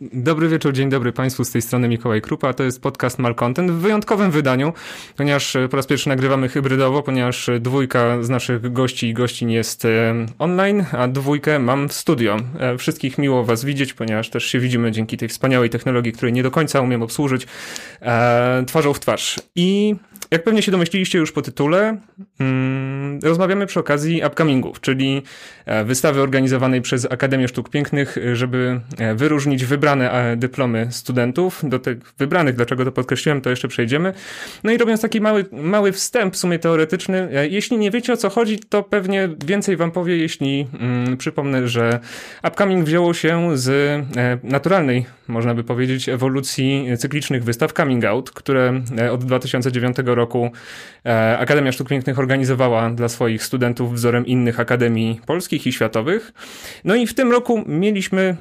Dobry wieczór, dzień dobry Państwu, z tej strony Mikołaj Krupa, to jest podcast Malcontent w wyjątkowym wydaniu, ponieważ e, po raz pierwszy nagrywamy hybrydowo, ponieważ dwójka z naszych gości i gościń jest e, online, a dwójkę mam w studio. E, wszystkich miło Was widzieć, ponieważ też się widzimy dzięki tej wspaniałej technologii, której nie do końca umiem obsłużyć, twarzą w twarz. I jak pewnie się domyśliliście już po tytule, mm, rozmawiamy przy okazji upcomingów, czyli wystawy organizowanej przez Akademię Sztuk Pięknych, żeby wyróżnić wybrane dyplomy studentów, do tych wybranych, dlaczego to podkreśliłem, to jeszcze przejdziemy. No i robiąc taki mały, mały wstęp, w sumie teoretyczny, e, jeśli nie wiecie o co chodzi, to pewnie więcej wam powie, jeśli mm, przypomnę, że upcoming wzięło się z e, naturalnej, można by powiedzieć, ewolucji cyklicznych wystaw Coming Out, które e, od 2009 roku e, Akademia Sztuk Pięknych organizowała dla swoich studentów wzorem innych akademii polskich i światowych. No i w tym roku mieliśmy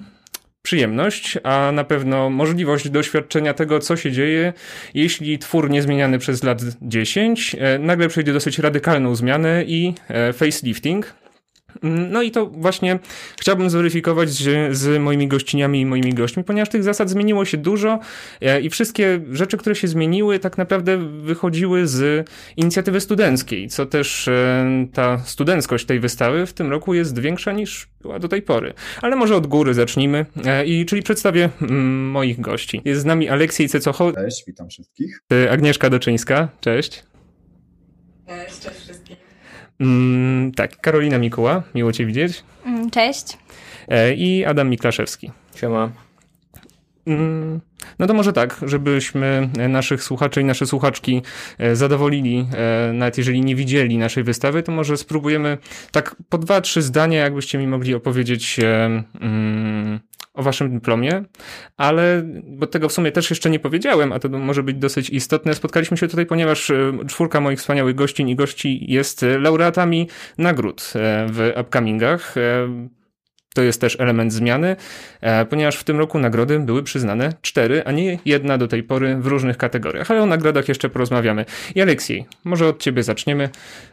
przyjemność, a na pewno możliwość doświadczenia tego, co się dzieje, jeśli twór niezmieniany przez lat 10 e, nagle przejdzie dosyć radykalną zmianę i e, facelifting, no i to właśnie chciałbym zweryfikować z, z, moimi gościniami i moimi gośćmi, ponieważ tych zasad zmieniło się dużo e, i wszystkie rzeczy, które się zmieniły, tak naprawdę wychodziły z inicjatywy studenckiej, co też e, ta studenckość tej wystawy w tym roku jest większa niż była do tej pory. Ale może od góry zacznijmy, e, i czyli przedstawię mm, moich gości. Jest z nami Aleksiej Cecocho. Cześć, witam wszystkich. Agnieszka Doczyńska, cześć. Cześć, cześć. Mm, tak, Karolina Mikuła, miło Cię widzieć. Mm, cześć. E, I Adam Miklaszewski. Siema. Mm, no to może tak, żebyśmy naszych słuchaczy i nasze słuchaczki e, zadowolili, e, nawet jeżeli nie widzieli naszej wystawy, to może spróbujemy tak po dwa, trzy zdania, jakbyście mi mogli opowiedzieć mm, o waszym dyplomie, ale, bo tego w sumie też jeszcze nie powiedziałem, a to może być dosyć istotne, spotkaliśmy się tutaj, ponieważ e, czwórka moich wspaniałych gościń i gości jest laureatami nagród w upcomingach. To jest też element zmiany, e, ponieważ w tym roku nagrody były przyznane cztery, a nie jedna do tej pory w różnych kategoriach, ale o nagrodach jeszcze porozmawiamy. I Aleksiej, może od ciebie zaczniemy.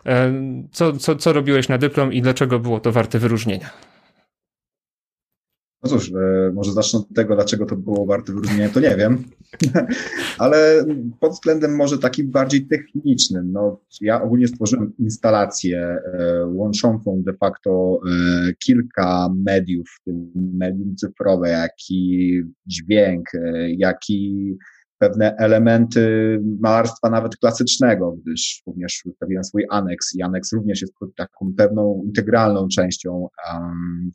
E, co, co, co robiłeś na dyplom i dlaczego było to warte wyróżnienia? No cóż, e, może zacznę od tego, dlaczego to było warte wyróżnienia, to nie wiem, ale pod względem może takim bardziej technicznym, no ja ogólnie stworzyłem instalację e, łączącą de facto e, kilka mediów, w tym medium cyfrowe, jak i dźwięk, jak i pewne elementy malarstwa nawet klasycznego, gdyż również przedstawiłem swój aneks i aneks również jest taką pewną integralną częścią um,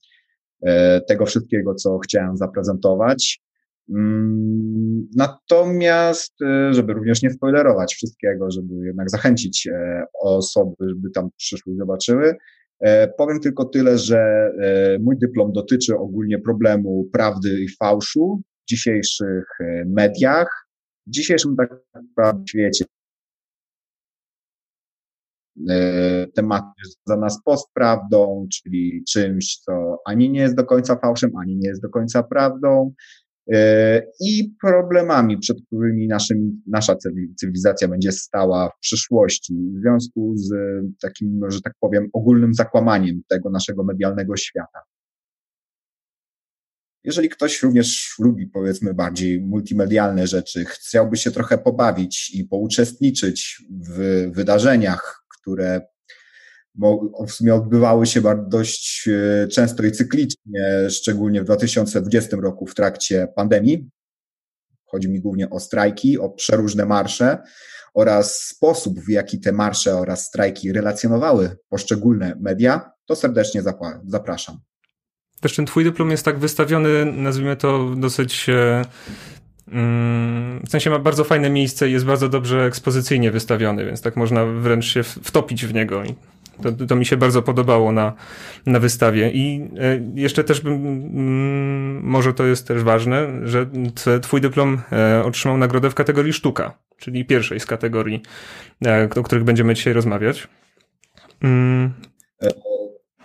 tego wszystkiego, co chciałem zaprezentować. Mm, natomiast, e, żeby również nie spoilerować wszystkiego, żeby jednak zachęcić e, osoby, żeby tam przyszły i zobaczyły, powiem tylko tyle, że mój dyplom dotyczy ogólnie problemu prawdy i fałszu w dzisiejszych mediach, w dzisiejszym tak naprawdę świecie, Temat związana z postprawdą, czyli czymś, co ani nie jest do końca fałszem, ani nie jest do końca prawdą e, i problemami, przed którymi naszym, nasza cywilizacja będzie stała w przyszłości w związku z takim, że tak powiem, ogólnym zakłamaniem tego naszego medialnego świata. Jeżeli ktoś również lubi, powiedzmy, bardziej multimedialne rzeczy, chciałby się trochę pobawić i pouczestniczyć w wydarzeniach, które w sumie odbywały się dość e, często i cyklicznie, szczególnie w 2020 roku w trakcie pandemii. Chodzi mi głównie o strajki, o przeróżne marsze oraz sposób, w jaki te marsze oraz strajki relacjonowały poszczególne media, to serdecznie zapraszam. Ten twój dyplom jest tak wystawiony, nazwijmy to dosyć e, w sensie ma bardzo fajne miejsce i jest bardzo dobrze ekspozycyjnie wystawiony, więc tak można wręcz się wtopić w niego. I to, to mi się bardzo podobało na, na wystawie. I e, jeszcze też bym, mm, może to jest też ważne, że twój dyplom e, otrzymał nagrodę w kategorii sztuka, czyli pierwszej z kategorii, e, o których będziemy dzisiaj rozmawiać.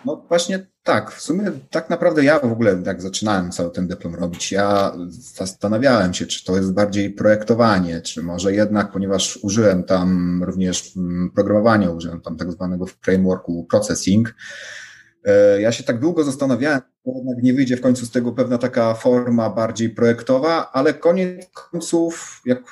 No właśnie tak, w sumie tak naprawdę ja w ogóle, jak zaczynałem cały ten dyplom robić, ja zastanawiałem się, czy to jest bardziej projektowanie, czy może jednak, ponieważ użyłem tam również mm, programowania, użyłem tam tak zwanego frameworku processing, E, ja się tak długo zastanawiałem, bo jednak nie wyjdzie w końcu z tego pewna taka forma bardziej projektowa, ale koniec końców, jak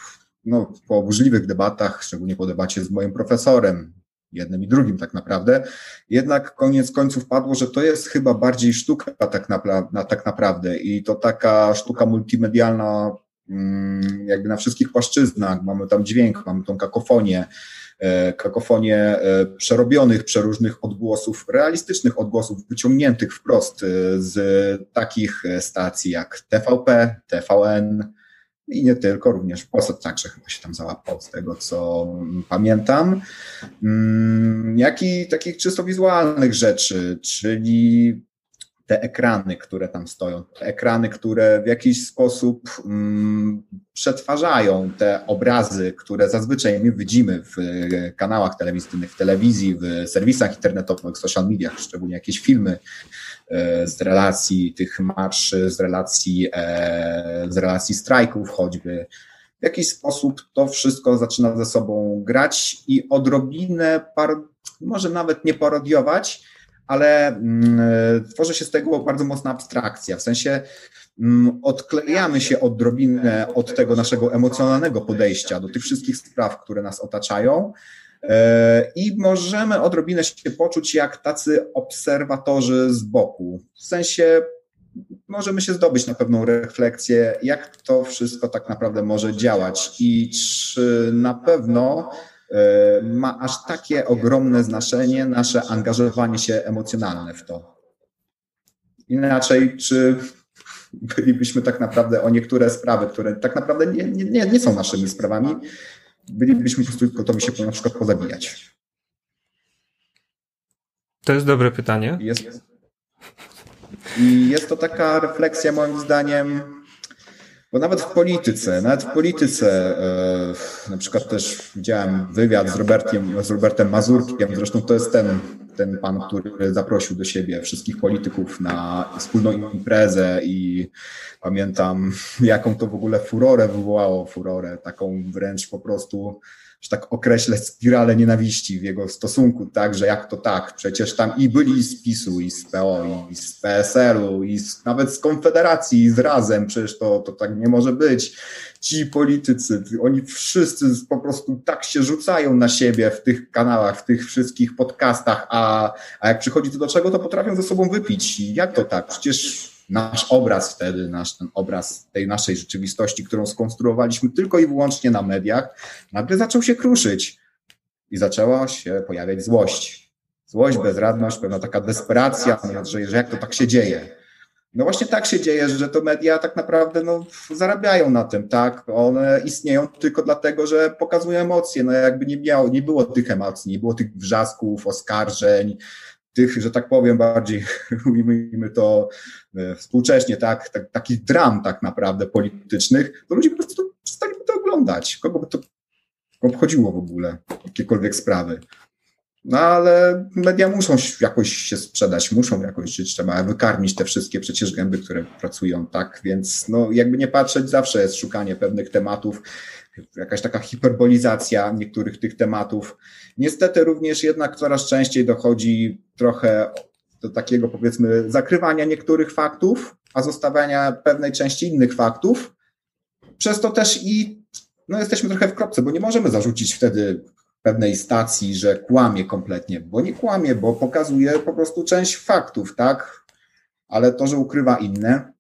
no, po burzliwych debatach, szczególnie po debacie z moim profesorem, jednym i drugim tak naprawdę, jednak koniec końców padło, że to jest chyba bardziej sztuka tak, na, tak naprawdę i to taka sztuka multimedialna mm, jakby na wszystkich płaszczyznach. Mamy tam dźwięk, mamy tą kakofonię, E, kakofonię e, przerobionych przeróżnych odgłosów, realistycznych odgłosów, wyciągniętych wprost e, z takich stacji jak TVP, TVN i nie tylko, również Polsat także chyba się tam załapał z tego, co pamiętam, mm, jak i takich czysto wizualnych rzeczy, czyli te ekrany, które tam stoją, te ekrany, które w jakiś sposób mm, przetwarzają te obrazy, które zazwyczaj my widzimy w kanałach telewizyjnych, w telewizji, w serwisach internetowych, w social mediach, szczególnie jakieś filmy e, z relacji tych marszy, z relacji, e, z relacji strajków choćby. W jakiś sposób to wszystko zaczyna ze sobą grać i odrobinę, par, może nawet nie parodiować, ale mm, tworzy się z tego bardzo mocna abstrakcja, w sensie mm, odklejamy się odrobinę od tego naszego emocjonalnego podejścia do tych wszystkich spraw, które nas otaczają e, i możemy odrobinę się poczuć jak tacy obserwatorzy z boku. W sensie możemy się zdobyć na pewną refleksję, jak to wszystko tak naprawdę może działać i czy na pewno E, ma aż takie ogromne znaczenie nasze angażowanie się emocjonalne w to. Inaczej, czy bylibyśmy tak naprawdę o niektóre sprawy, które tak naprawdę nie, nie, nie są naszymi sprawami, bylibyśmy po prostu gotowi się na przykład pozabijać. To jest dobre pytanie. Jest, I jest to taka refleksja moim zdaniem bo nawet w polityce, nawet w polityce, e, na przykład też widziałem wywiad z Robertem, z Robertem Mazurkiem, zresztą to jest ten, ten pan, który zaprosił do siebie wszystkich polityków na wspólną imprezę i pamiętam, jaką to w ogóle furorę wywołało, furorę, taką wręcz po prostu że tak określę, spiralę nienawiści w jego stosunku, tak, że jak to tak, przecież tam i byli z PiSu, i z PO, i z PSL-u, i z, nawet z Konfederacji, i z Razem, przecież to, to tak nie może być. Ci politycy, oni wszyscy po prostu tak się rzucają na siebie w tych kanałach, w tych wszystkich podcastach, a, a jak przychodzi to do czego, to potrafią ze sobą wypić. Jak to tak? Przecież nasz obraz wtedy, nasz ten obraz tej naszej rzeczywistości, którą skonstruowaliśmy tylko i wyłącznie na mediach, nagle zaczął się kruszyć i zaczęła się pojawiać złość. Złość, bezradność, pewna taka desperacja, że, że jak to tak się dzieje. No właśnie tak się dzieje, że to media tak naprawdę no, zarabiają na tym, tak? One istnieją tylko dlatego, że pokazują emocje. No jakby nie, miało, nie było tych emocji, nie było tych wrzasków, oskarżeń, tych, że tak powiem, bardziej mówimy to e, współcześnie, tak, tak, takich dram tak naprawdę politycznych, to ludzie po prostu przestaliby to oglądać. Kogo by to obchodziło w ogóle, jakiekolwiek sprawy. No ale media muszą jakoś się sprzedać, muszą jakoś żyć, trzeba wykarmić te wszystkie przecież gęby, które pracują, tak? Więc no jakby nie patrzeć, zawsze jest szukanie pewnych tematów, jakaś taka hiperbolizacja niektórych tych tematów. Niestety również jednak coraz częściej dochodzi trochę do takiego powiedzmy zakrywania niektórych faktów, a zostawiania pewnej części innych faktów. Przez to też i no, jesteśmy trochę w kropce, bo nie możemy zarzucić wtedy pewnej stacji, że kłamie kompletnie, bo nie kłamie, bo pokazuje po prostu część faktów, tak? Ale to, że ukrywa inne,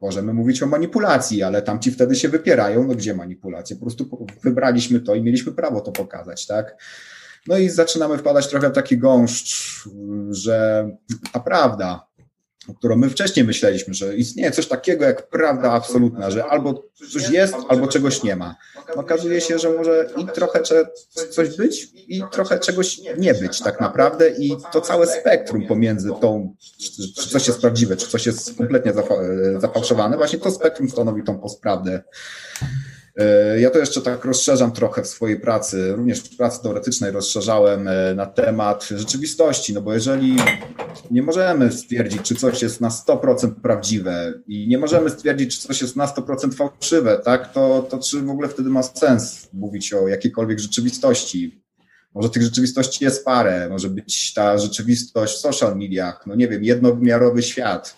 Możemy mówić o manipulacji, ale tam ci wtedy się wypierają. No gdzie manipulacje? Po prostu wybraliśmy to i mieliśmy prawo to pokazać, tak? No i zaczynamy wpadać trochę w taki gąszcz, że ta prawda, którą my wcześniej myśleliśmy, że istnieje coś takiego jak prawda absolutna, że albo coś jest, albo czegoś nie ma. Okazuje się, że może i trochę coś być, i trochę czegoś nie być tak naprawdę i to całe spektrum pomiędzy tą, czy coś jest prawdziwe, czy coś jest kompletnie zafałszowane, właśnie to spektrum stanowi tą postprawdę. E, ja to jeszcze tak rozszerzam trochę w swojej pracy, również w pracy teoretycznej rozszerzałem e, na temat rzeczywistości, no bo jeżeli nie możemy stwierdzić, czy coś jest na 100% prawdziwe i nie możemy stwierdzić, czy coś jest na 100% fałszywe, tak, to, to czy w ogóle wtedy ma sens mówić o jakiejkolwiek rzeczywistości? Może tych rzeczywistości jest parę, może być ta rzeczywistość w social mediach, no nie wiem, jednowymiarowy świat.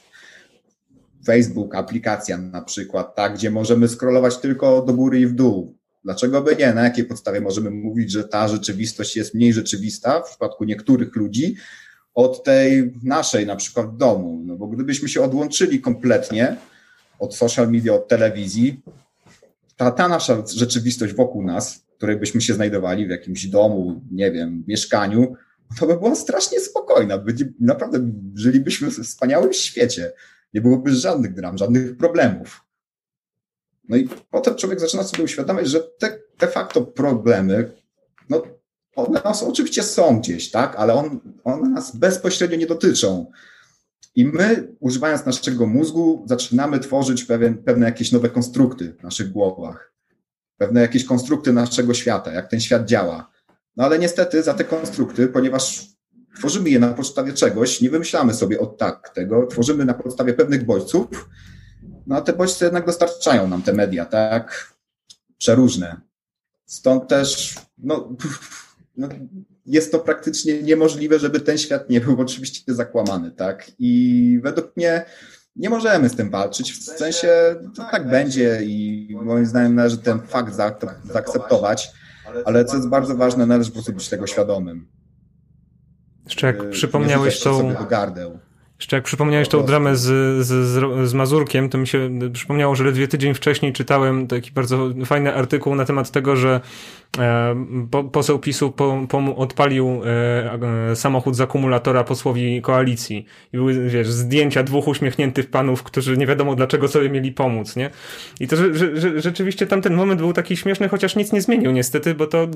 Facebook, aplikacja na przykład, tak, gdzie możemy scrollować tylko do góry i w dół. Dlaczego by nie? Na jakiej podstawie możemy mówić, że ta rzeczywistość jest mniej rzeczywista w przypadku niektórych ludzi od tej naszej, na przykład domu? No bo gdybyśmy się odłączyli kompletnie od social media, od telewizji, ta, ta nasza rzeczywistość wokół nas, w której byśmy się znajdowali w jakimś domu, nie wiem, mieszkaniu, to by była strasznie spokojna. By, naprawdę żylibyśmy w wspaniałym świecie. Nie byłoby żadnych dram, żadnych problemów. No i potem człowiek zaczyna sobie uświadamiać, że te de facto problemy, no one nas oczywiście są gdzieś, tak, ale on, one nas bezpośrednio nie dotyczą. I my, używając naszego mózgu, zaczynamy tworzyć pewien, pewne jakieś nowe konstrukty w naszych głowach, pewne jakieś konstrukty naszego świata, jak ten świat działa. No ale niestety za te konstrukty, ponieważ tworzymy je na podstawie czegoś, nie wymyślamy sobie od tak tego, tworzymy na podstawie pewnych bodźców, no a te bodźce jednak dostarczają nam te media, tak? Przeróżne. Stąd też, no, no, jest to praktycznie niemożliwe, żeby ten świat nie był oczywiście zakłamany, tak? I według mnie nie możemy z tym walczyć, w sensie to tak będzie i moim zdaniem należy ten fakt zaakceptować, ale co jest bardzo ważne, należy po prostu być tego świadomym. Jeszcze jak przypomniałeś tą... Jeszcze jak przypomniałeś tą dramę z, z, z Mazurkiem, to mi się przypomniało, że ledwie tydzień wcześniej czytałem taki bardzo fajny artykuł na temat tego, że e, poseł PiSu odpalił e, samochód z akumulatora posłowi koalicji. I były, wiesz, zdjęcia dwóch uśmiechniętych panów, którzy nie wiadomo dlaczego sobie mieli pomóc, nie? I to że, że, rzeczywiście tamten moment był taki śmieszny, chociaż nic nie zmienił niestety, bo to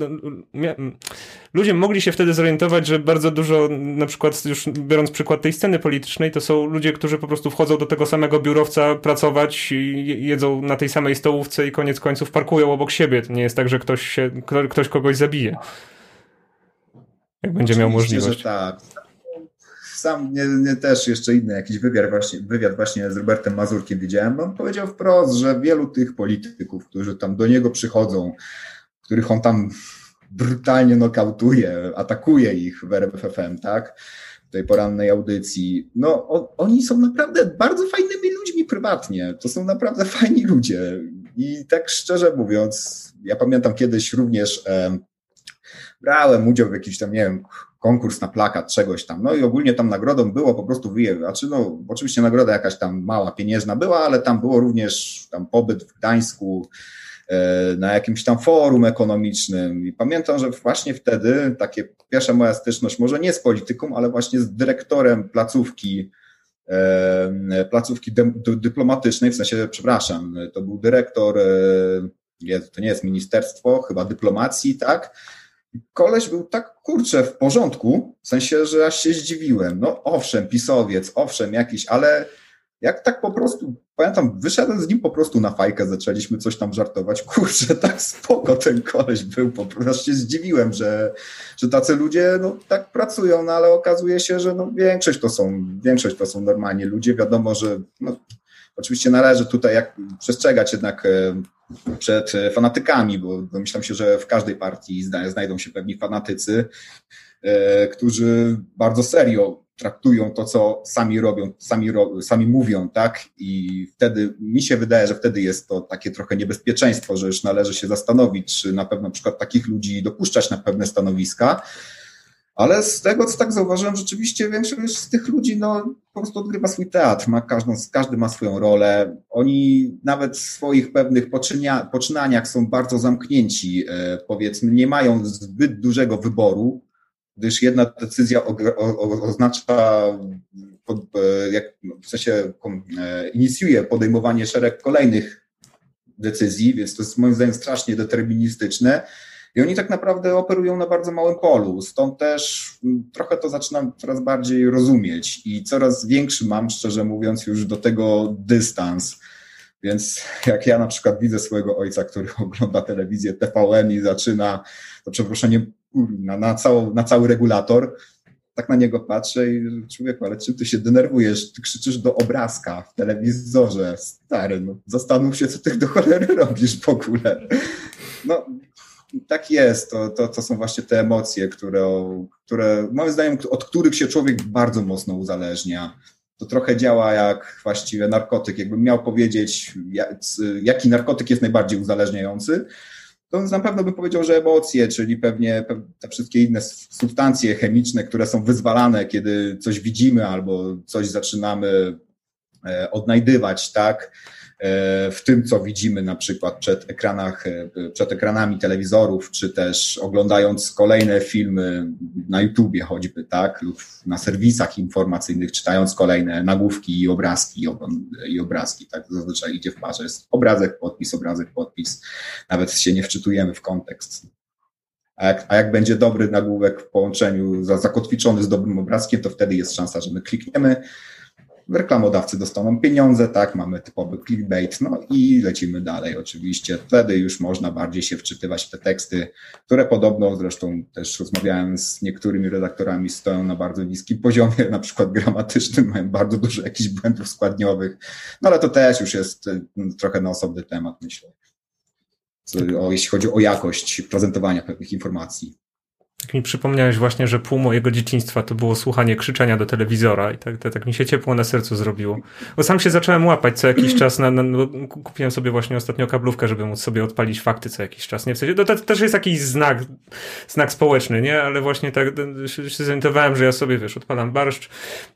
ludzie mogli się wtedy zorientować, że bardzo dużo, na przykład już biorąc przykład tej sceny politycznej, to są ludzie, którzy po prostu wchodzą do tego samego biurowca pracować, jedzą na tej samej stołówce i koniec końców parkują obok siebie. To nie jest tak, że ktoś, się, ktoś kogoś zabije. Jak będzie miał możliwość. Że tak. Sam nie, nie, też jeszcze inny jakiś wywiad właśnie, wywiad właśnie z Robertem Mazurkiem widziałem. On powiedział wprost, że wielu tych polityków, którzy tam do niego przychodzą, których on tam brutalnie nokautuje, atakuje ich w RFFM, tak? tej porannej audycji. No, oni są naprawdę bardzo fajnymi ludźmi prywatnie. To są naprawdę fajni ludzie. I tak szczerze mówiąc, ja pamiętam kiedyś również e, brałem udział w jakiś tam, nie wiem, konkurs na plakat, czegoś tam. No i ogólnie tam nagrodą było po prostu wyjeżdżać. Znaczy, no, oczywiście nagroda jakaś tam mała, pieniężna była, ale tam było również tam pobyt w Gdańsku, E, na jakimś tam forum ekonomicznym. I pamiętam, że właśnie wtedy takie pierwsza moja styczność, może nie z polityką, ale właśnie z dyrektorem placówki, e, placówki dyplomatycznej, w sensie, przepraszam, to był dyrektor, to nie jest ministerstwo, chyba dyplomacji, tak? Koleś był tak kurczę w porządku, w sensie, że aż się zdziwiłem. No owszem, pisowiec, owszem, jakiś, ale jak tak po prostu, pamiętam, wyszedłem z nim po prostu na fajkę, zaczęliśmy coś tam żartować. Kurczę, tak spoko ten koleś był, po prostu się zdziwiłem, że, że tacy ludzie no, tak pracują, no ale okazuje się, że no, większość to są, większość to są normalnie ludzie. Wiadomo, że no, oczywiście należy tutaj jak przestrzegać jednak e, przed fanatykami, bo domyślam się, że w każdej partii znajdą się pewni fanatycy, e, którzy bardzo serio traktują to, co sami robią, sami, ro, sami mówią, tak? I wtedy mi się wydaje, że wtedy jest to takie trochę niebezpieczeństwo, że już należy się zastanowić, czy na pewno na przykład takich ludzi dopuszczać na pewne stanowiska. Ale z tego, co tak zauważyłem, rzeczywiście większość z tych ludzi no, po prostu odgrywa swój teatr, ma każdą, każdy ma swoją rolę. Oni nawet w swoich pewnych poczynia, poczynaniach są bardzo zamknięci, e, powiedzmy, nie mają zbyt dużego wyboru, gdyż jedna decyzja o, o, oznacza, e, jak, no, w sensie e, inicjuje podejmowanie szereg kolejnych decyzji, więc to jest moim zdaniem strasznie deterministyczne. I oni tak naprawdę operują na bardzo małym polu. Stąd też trochę to zaczynam coraz bardziej rozumieć i coraz większy mam, szczerze mówiąc, już do tego dystans. Więc jak ja na przykład widzę swojego ojca, który ogląda telewizję TVN i zaczyna, to przeproszenie, na, na, całą, na cały regulator, tak na niego patrzę i człowieku, ale czym ty się denerwujesz? Ty krzyczysz do obrazka w telewizorze, stary, no zastanów się, co ty do cholery robisz w ogóle. No, tak jest. To, to, to są właśnie te emocje, które, które moim zdaniem, od których się człowiek bardzo mocno uzależnia. To trochę działa jak właściwie narkotyk. Jakbym miał powiedzieć, jaki narkotyk jest najbardziej uzależniający, to na pewno bym powiedział, że emocje, czyli pewnie te wszystkie inne substancje chemiczne, które są wyzwalane, kiedy coś widzimy albo coś zaczynamy e, odnajdywać, tak? E, w tym, co widzimy na przykład przed, ekranach, e, przed ekranami telewizorów, czy też oglądając kolejne filmy na YouTubie choćby, tak, lub na serwisach informacyjnych, czytając kolejne nagłówki i obrazki i obrazki, tak, zazwyczaj idzie w parze, jest obrazek, podpis, obrazek, podpis, nawet się nie wczytujemy w kontekst. A jak, a jak będzie dobry nagłówek w połączeniu, zakotwiczony z dobrym obrazkiem, to wtedy jest szansa, że my klikniemy, reklamodawcy dostaną pieniądze, tak, mamy typowy clickbait, no i lecimy dalej oczywiście. Wtedy już można bardziej się wczytywać w te teksty, które podobno, zresztą też rozmawiałem z niektórymi redaktorami, stoją na bardzo niskim poziomie, na przykład gramatycznym, mają bardzo dużo jakichś błędów składniowych, no ale to też już jest no, trochę na osobny temat, myślę. O, jeśli chodzi o jakość prezentowania pewnych informacji. Mi przypomniałeś właśnie, że pół mojego dzieciństwa to było słuchanie krzyczenia do telewizora i tak, tak, tak mi się ciepło na sercu zrobiło. Bo sam się zacząłem łapać co jakiś czas, na, na, no, kupiłem sobie właśnie ostatnio kablówkę, żeby móc sobie odpalić fakty co jakiś czas. Nie w sensie, to, to też jest jakiś znak, znak społeczny, nie? Ale właśnie tak się, się zorientowałem, że ja sobie, wiesz, odpalam barszcz,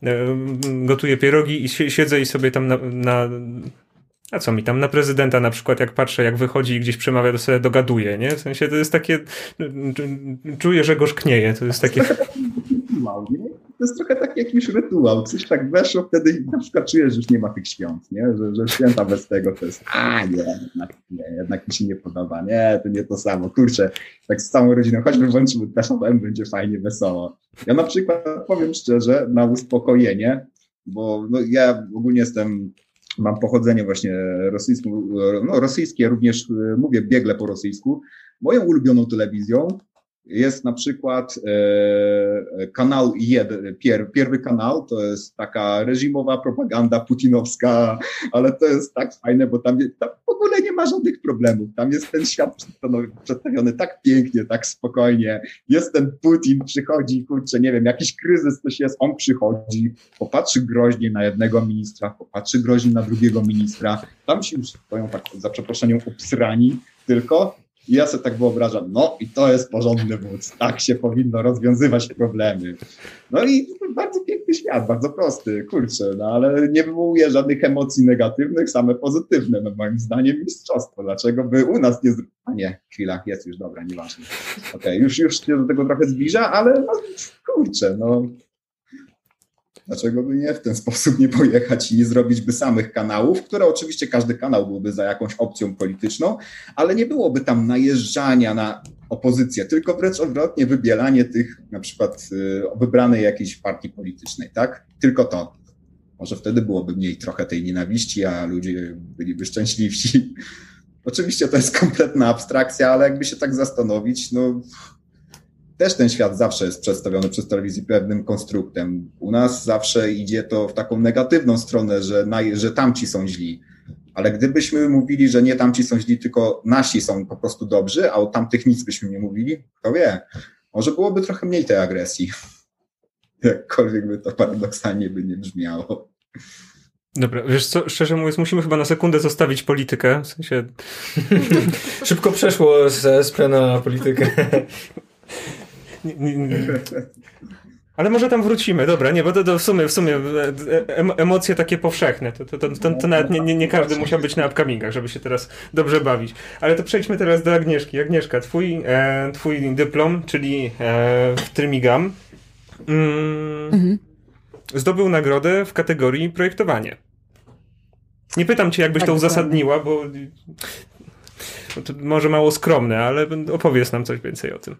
e, gotuję pierogi i siedzę i sobie tam na, na a co mi tam na prezydenta na przykład, jak patrzę, jak wychodzi i gdzieś przemawia, to sobie dogaduje, nie? W sensie to jest takie, czuję, że gorzknieje, to jest takie... To jest trochę taki jakiś rytuał, coś tak weszło, wtedy na przykład czujesz, że już nie ma tych świąt, nie? Że, że święta bez tego to jest, a nie, jednak, nie, jednak mi się nie podoba, nie, to nie to samo, kurczę, tak z całą rodziną, choćby włączymy TVN, będzie fajnie, wesoło. Ja na przykład powiem szczerze, na uspokojenie, bo no, ja ogólnie jestem mam pochodzenie właśnie rosyjskie, no, rosyjskie, również e, mówię biegle po rosyjsku. Moją ulubioną telewizją jest na przykład e, kanał jeden, pier, pierwszy kanał, to jest taka reżimowa propaganda putinowska, ale to jest tak fajne, bo tam, tam w ogóle nie ma żadnych problemów. Tam jest ten świat przedstawiony tak pięknie, tak spokojnie. Jest ten Putin, przychodzi, kurczę, nie wiem, jakiś kryzys coś jest, on przychodzi, popatrzy groźnie na jednego ministra, popatrzy groźnie na drugiego ministra. Tam się już stoją tak, za przeproszeniem, obsrani tylko i ja sobie tak wyobrażam, no i to jest porządny wódz, tak się powinno rozwiązywać problemy. No i bardzo piękny świat, bardzo prosty, kurczę, no ale nie wywołuje żadnych emocji negatywnych, same pozytywne, no moim zdaniem mistrzostwo. Dlaczego by u nas nie... A nie, chwila, jest już dobra, nieważne. Okej, okay, już, już się do tego trochę zbliża, ale no kurczę, no Dlaczego by nie w ten sposób nie pojechać i nie zrobić by samych kanałów, które oczywiście każdy kanał byłby za jakąś opcją polityczną, ale nie byłoby tam najeżdżania na opozycję, tylko wręcz odwrotnie wybielanie tych na przykład y, wybranej jakiejś partii politycznej, tak? Tylko to. Może wtedy byłoby mniej trochę tej nienawiści, a ludzie byliby szczęśliwsi. Oczywiście to jest kompletna abstrakcja, ale jakby się tak zastanowić, no też ten świat zawsze jest przedstawiony przez telewizję pewnym konstruktem. U nas zawsze idzie to w taką negatywną stronę, że, na, że tamci są źli. Ale gdybyśmy mówili, że nie tamci są źli, tylko nasi są po prostu dobrzy, a o tamtych nic byśmy nie mówili, to wie, może byłoby trochę mniej tej agresji. Jakkolwiek by to paradoksalnie by nie brzmiało. Dobra, wiesz co, szczerze mówiąc, musimy chyba na sekundę zostawić politykę, w sensie... Szybko przeszło z SPRE na politykę. Ale może tam wrócimy, dobra, nie, bo to, to w sumie, w sumie e, emocje takie powszechne, to, to, to, to, to nawet nie, nie, nie, każdy musiał być na upcomingach, żeby się teraz dobrze bawić. Ale to przejdźmy teraz do Agnieszki. Agnieszka, twój, e, twój dyplom, czyli e, w Trymigam, mm, mhm. zdobył nagrodę w kategorii projektowanie. Nie pytam cię, jakbyś tak, to uzasadniła, bo to może mało skromne, ale opowiedz nam coś więcej o tym.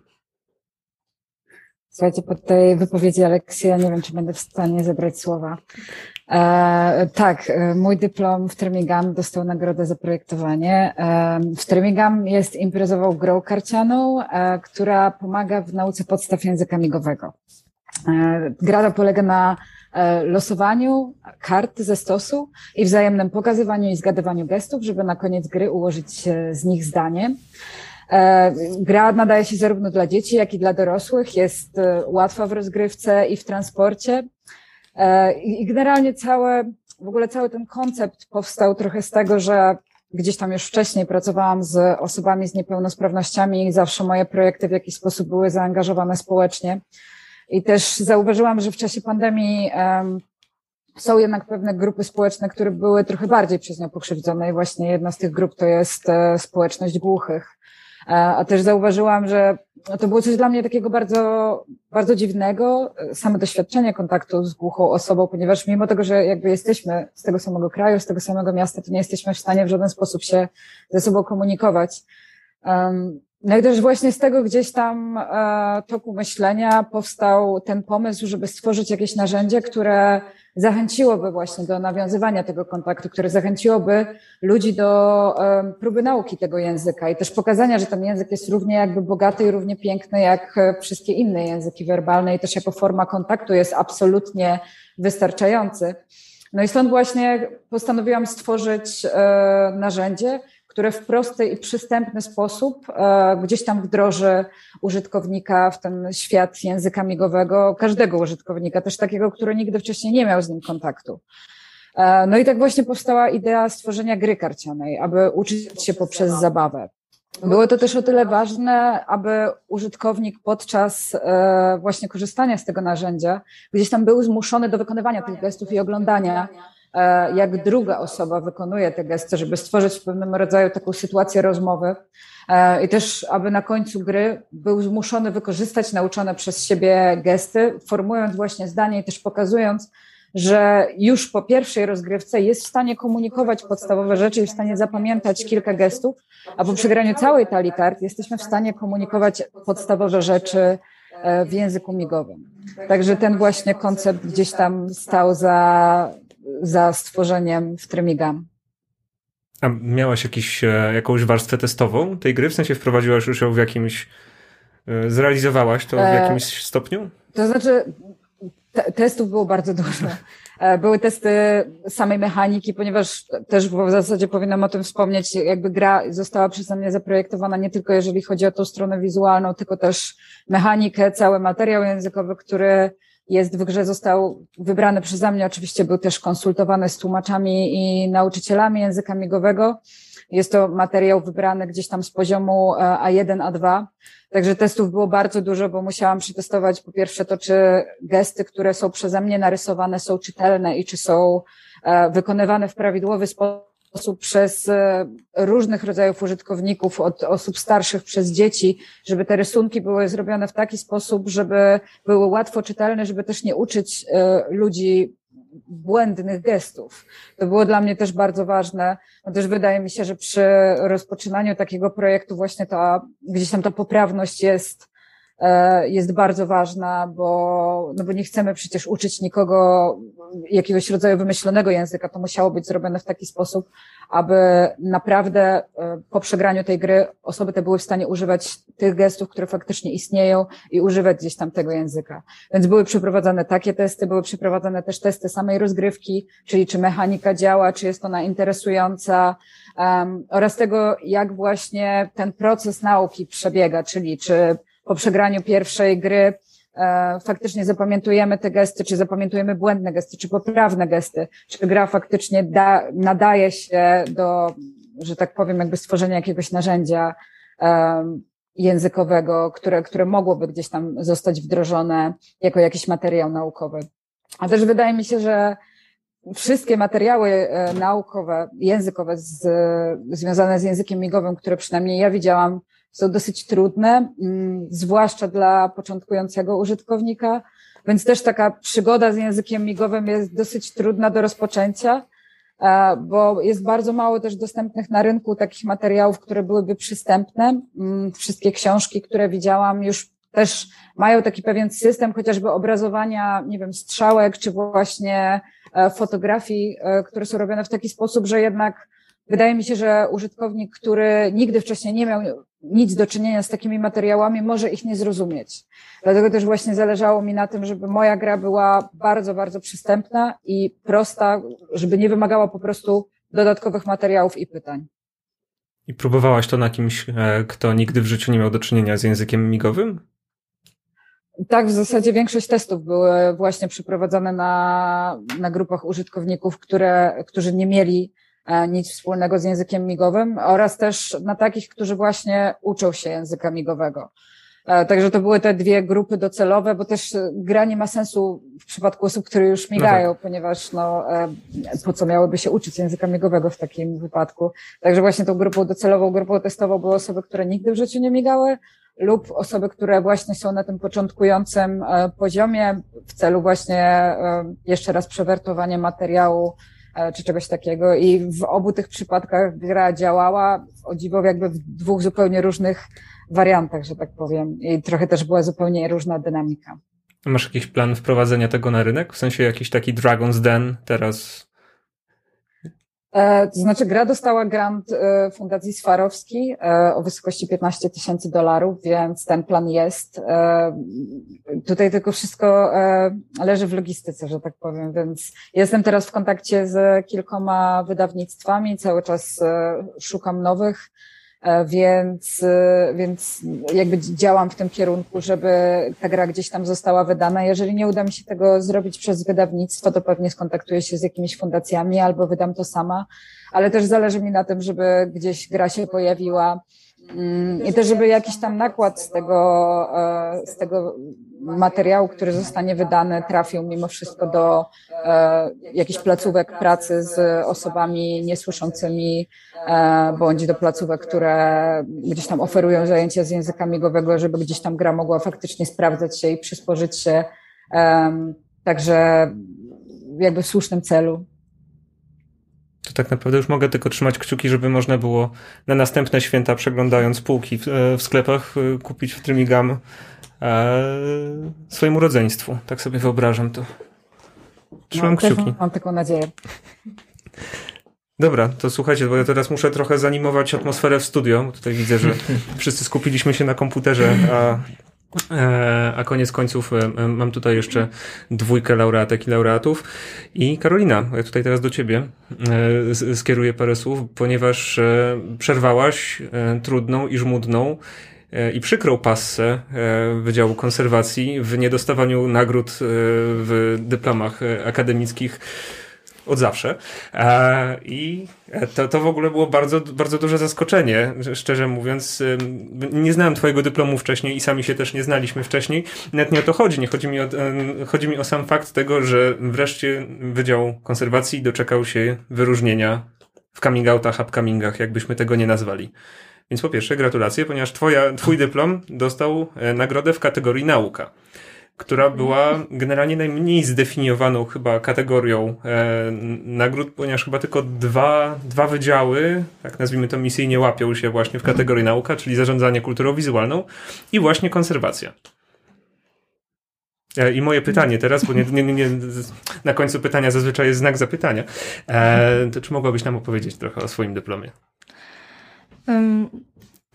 Słuchajcie, po tej wypowiedzi Aleksja nie wiem, czy będę w stanie zebrać słowa. E, tak, e, mój dyplom w Termigam dostał nagrodę za projektowanie. E, w Termigam jest imprezową grą karcianą, e, która pomaga w nauce podstaw języka migowego. E, gra polega na e, losowaniu kart ze stosu i wzajemnym pokazywaniu i zgadywaniu gestów, żeby na koniec gry ułożyć z nich zdanie. E, gra nadaje się zarówno dla dzieci, jak i dla dorosłych. Jest e, łatwa w rozgrywce i w transporcie. E, I generalnie całe, w ogóle cały ten koncept powstał trochę z tego, że gdzieś tam już wcześniej pracowałam z osobami z niepełnosprawnościami i zawsze moje projekty w jakiś sposób były zaangażowane społecznie. I też zauważyłam, że w czasie pandemii są jednak pewne grupy społeczne, które były trochę bardziej przez nią pokrzywdzone i właśnie jedna z tych grup to jest społeczność głuchych. A też zauważyłam, że to było coś dla mnie takiego bardzo, bardzo dziwnego, e, same doświadczenie kontaktu z głuchą osobą, ponieważ mimo tego, że jakby jesteśmy z tego samego kraju, z tego samego miasta, to nie jesteśmy w stanie w żaden sposób się ze sobą komunikować. No i też właśnie z tego gdzieś tam e, toku myślenia powstał ten pomysł, żeby stworzyć jakieś narzędzie, które zachęciłoby właśnie do nawiązywania tego kontaktu, które zachęciłoby ludzi do e, próby nauki tego języka i też pokazania, że ten język jest równie jakby bogaty i równie piękny jak wszystkie inne języki werbalne i też jako forma kontaktu jest absolutnie wystarczający. No i stąd właśnie postanowiłam stworzyć e, narzędzie, które w prosty i przystępny sposób e, gdzieś tam wdroży użytkownika w ten świat języka migowego, każdego użytkownika, też takiego, który nigdy wcześniej nie miał z nim kontaktu. E, no i tak właśnie powstała idea stworzenia gry karcianej, aby uczyć się poprzez zabawę. Było to też o tyle ważne, aby użytkownik podczas e, właśnie korzystania z tego narzędzia gdzieś tam był zmuszony do wykonywania tych gestów i oglądania jak druga osoba wykonuje te gesty, żeby stworzyć w pewnym rodzaju taką sytuację rozmowy. E, I też, aby na końcu gry był zmuszony wykorzystać nauczone przez siebie gesty, formując właśnie zdanie i też pokazując, że już po pierwszej rozgrywce jest w stanie komunikować podstawowe rzeczy i w stanie zapamiętać kilka gestów, a po przegraniu całej talii kart jesteśmy w stanie komunikować podstawowe rzeczy e, w języku migowym. Także ten właśnie koncept gdzieś tam stał za, za stworzeniem w Tremigam. A miałaś jakiś, e, jakąś warstwę testową tej gry? W sensie wprowadziłaś już ją w jakimś, e, zrealizowałaś to w e, jakimś stopniu? To znaczy, te, testów było bardzo dużo. Były testy samej mechaniki, ponieważ też w zasadzie powinnam o tym wspomnieć, jakby gra została przeze mnie zaprojektowana nie tylko jeżeli chodzi o tą stronę wizualną, tylko też mechanikę, cały materiał językowy, który jest w grze, został wybrany przeze mnie, oczywiście był też konsultowany z tłumaczami i nauczycielami języka migowego. Jest to materiał wybrany gdzieś tam z poziomu A1, e, A2. Także testów było bardzo dużo, bo musiałam przetestować po pierwsze to, czy gesty, które są przeze mnie narysowane są czytelne i czy są e, wykonywane w prawidłowy sposób sposób przez e, różnych rodzajów użytkowników, od osób starszych przez dzieci, żeby te rysunki były zrobione w taki sposób, żeby były łatwo czytelne, żeby też nie uczyć e, ludzi błędnych gestów. To było dla mnie też bardzo ważne. No też wydaje mi się, że przy rozpoczynaniu takiego projektu właśnie ta, gdzieś tam ta poprawność jest jest bardzo ważna, bo, no bo nie chcemy przecież uczyć nikogo jakiegoś rodzaju wymyślonego języka. To musiało być zrobione w taki sposób, aby naprawdę e, po przegraniu tej gry osoby te były w stanie używać tych gestów, które faktycznie istnieją i używać gdzieś tam tego języka. Więc były przeprowadzane takie testy, były przeprowadzane też testy samej rozgrywki, czyli czy mechanika działa, czy jest ona interesująca, um, oraz tego, jak właśnie ten proces nauki przebiega, czyli czy po przegraniu pierwszej gry e, faktycznie zapamiętujemy te gesty, czy zapamiętujemy błędne gesty, czy poprawne gesty, czy gra faktycznie da, nadaje się do, że tak powiem, jakby stworzenia jakiegoś narzędzia um, językowego, które, które mogłoby gdzieś tam zostać wdrożone jako jakiś materiał naukowy. A też wydaje mi się, że wszystkie materiały e, naukowe, językowe z, związane z językiem migowym, które przynajmniej ja widziałam są dosyć trudne, mm, zwłaszcza dla początkującego użytkownika, więc też taka przygoda z językiem migowym jest dosyć trudna do rozpoczęcia, bo jest bardzo mało też dostępnych na rynku takich materiałów, które byłyby przystępne. Mm, wszystkie książki, które widziałam, już też mają taki pewien system chociażby obrazowania, nie wiem, strzałek, czy właśnie e, fotografii, e, które są robione w taki sposób, że jednak wydaje mi się, że użytkownik, który nigdy wcześniej nie miał nic do czynienia z takimi materiałami, może ich nie zrozumieć. Dlatego też właśnie zależało mi na tym, żeby moja gra była bardzo, bardzo przystępna i prosta, żeby nie wymagała po prostu dodatkowych materiałów i pytań. I próbowałaś to na kimś, e, kto nigdy w życiu nie miał do czynienia z językiem migowym? Tak, w zasadzie większość testów były właśnie przeprowadzone na, na grupach użytkowników, które, którzy nie mieli nic wspólnego z językiem migowym oraz też na takich, którzy właśnie uczą się języka migowego. E, także to były te dwie grupy docelowe, bo też gra nie ma sensu w przypadku osób, które już migają, no tak. ponieważ no, e, po co miałyby się uczyć języka migowego w takim wypadku. Także właśnie tą grupą docelową, grupą testową były osoby, które nigdy w życiu nie migały, lub osoby, które właśnie są na tym początkującym e, poziomie w celu właśnie e, jeszcze raz przewertowania materiału e, czy czegoś takiego. I w obu tych przypadkach gra działała, o dziwo, jakby w dwóch zupełnie różnych wariantach, że tak powiem. I trochę też była zupełnie różna dynamika. Masz jakiś plan wprowadzenia tego na rynek? W sensie jakiś taki Dragon's Den teraz E, to znaczy, gra dostała grant e, Fundacji Swarowski e, o wysokości 15 tysięcy dolarów, więc ten plan jest. Tutaj tylko wszystko leży w logistyce, że tak powiem, więc jestem teraz w kontakcie z kilkoma wydawnictwami, cały czas szukam nowych. E, więc, e, więc jakby działam w tym kierunku, żeby ta gra gdzieś tam została wydana. Jeżeli nie uda mi się tego zrobić przez wydawnictwo, to pewnie skontaktuję się z jakimiś fundacjami albo wydam to sama, ale też zależy mi na tym, żeby gdzieś gra się pojawiła i też, żeby jakiś tam nakład z tego, e, z tego materiału, który zostanie wydany, trafił mimo wszystko do e, jakichś placówek pracy z osobami niesłyszącymi, e, bądź do placówek, które gdzieś tam oferują zajęcia z języka migowego, żeby gdzieś tam gra mogła faktycznie sprawdzać się i przysporzyć się. Także jakby w słusznym celu. To tak naprawdę już mogę tylko trzymać kciuki, żeby można było na następne święta, przeglądając półki w, e, w sklepach, e, kupić w Trymigam e, swojemu rodzeństwu. Tak sobie wyobrażam to. Trzymam no, kciuki. Mam taką nadzieję. Dobra, to słuchajcie, bo ja teraz muszę trochę zanimować atmosferę w studio. Bo tutaj widzę, że wszyscy skupiliśmy się na komputerze, a, a koniec końców e, mam tutaj jeszcze dwójkę laureatek i laureatów. I Karolina, ja tutaj teraz do ciebie e, skieruję parę słów, ponieważ przerwałaś trudną i żmudną E, i przykrą passę e, Wydziału Konserwacji w niedostawaniu nagród e, w dyplomach akademickich od zawsze. I to, to w ogóle było bardzo, bardzo duże zaskoczenie, szczerze mówiąc. Nie znałem twojego dyplomu wcześniej i sami się też nie znaliśmy wcześniej. Nawet nie o to chodzi. Nie chodzi mi o, chodzi mi o sam fakt tego, że wreszcie Wydział Konserwacji doczekał się wyróżnienia w coming outach, upcomingach, jakbyśmy tego nie nazwali. Więc po pierwsze gratulacje, ponieważ twoja, twój dyplom dostał e, nagrodę w kategorii nauka, która była generalnie najmniej zdefiniowaną chyba kategorią e, nagród, ponieważ chyba tylko dwa, dwa wydziały, tak nazwijmy to misyjnie, łapią się właśnie w kategorii nauka, czyli zarządzanie kulturą wizualną i właśnie konserwacja. E, I moje pytanie teraz, bo nie, nie, nie, na końcu pytania zazwyczaj jest znak zapytania. E, to czy mogłabyś nam opowiedzieć trochę o swoim dyplomie?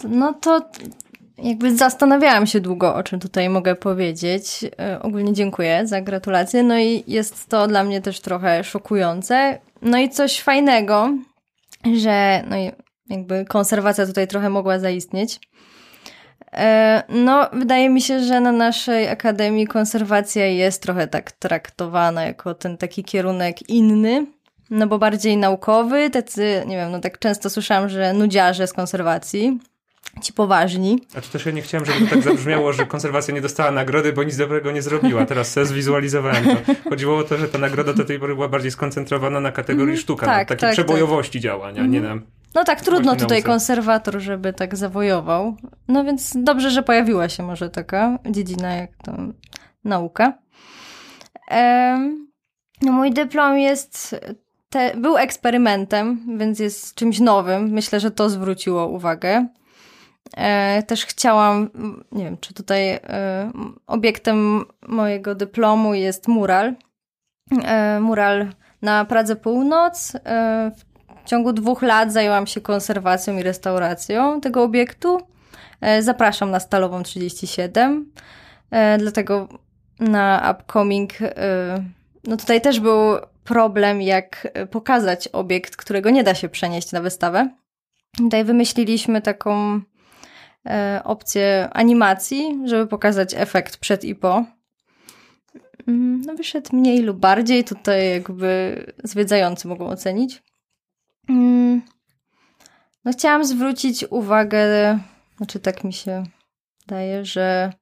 No to jakby zastanawiałam się długo, o czym tutaj mogę powiedzieć. E, ogólnie dziękuję za gratulacje. No i jest to dla mnie też trochę szokujące. No i coś fajnego, że no jakby konserwacja tutaj trochę mogła zaistnieć. E, no, wydaje mi się, że na naszej Akademii konserwacja jest trochę tak traktowana jako ten taki kierunek inny, no bo bardziej naukowy, tacy, nie wiem, no tak często słyszałam, że nudziarze z konserwacji, ci poważni. A to też ja nie chciałem, żeby to tak zabrzmiało, że konserwacja nie dostała nagrody, bo nic dobrego nie zrobiła. Teraz sobie zwizualizowałem to. Chodziło o to, że ta nagroda do tej pory była bardziej skoncentrowana na kategorii mm, sztuka, tak, na takiej tak, przebojowości tak. działania, mm. nie na no tak, trudno tutaj konserwator, żeby tak zawojował. No więc dobrze, że pojawiła się może taka dziedzina jak to nauka. Ehm, no mój dyplom jest te, był eksperymentem, więc jest czymś nowym. Myślę, że to zwróciło uwagę. E, też chciałam, nie wiem, czy tutaj e, obiektem mojego dyplomu jest mural. E, mural na Pradze Północ. W ciągu dwóch lat zajęłam się konserwacją i restauracją tego obiektu. Zapraszam na Stalową 37. E, dlatego na Upcoming, no tutaj też był problem, jak pokazać obiekt, którego nie da się przenieść na wystawę. Tutaj wymyśliliśmy taką opcję animacji, żeby pokazać efekt przed i po. Mm, no wyszedł mniej lub bardziej, tutaj jakby zwiedzający mogą ocenić. Mm, no chciałam zwrócić uwagę, znaczy tak mi się wydaje, że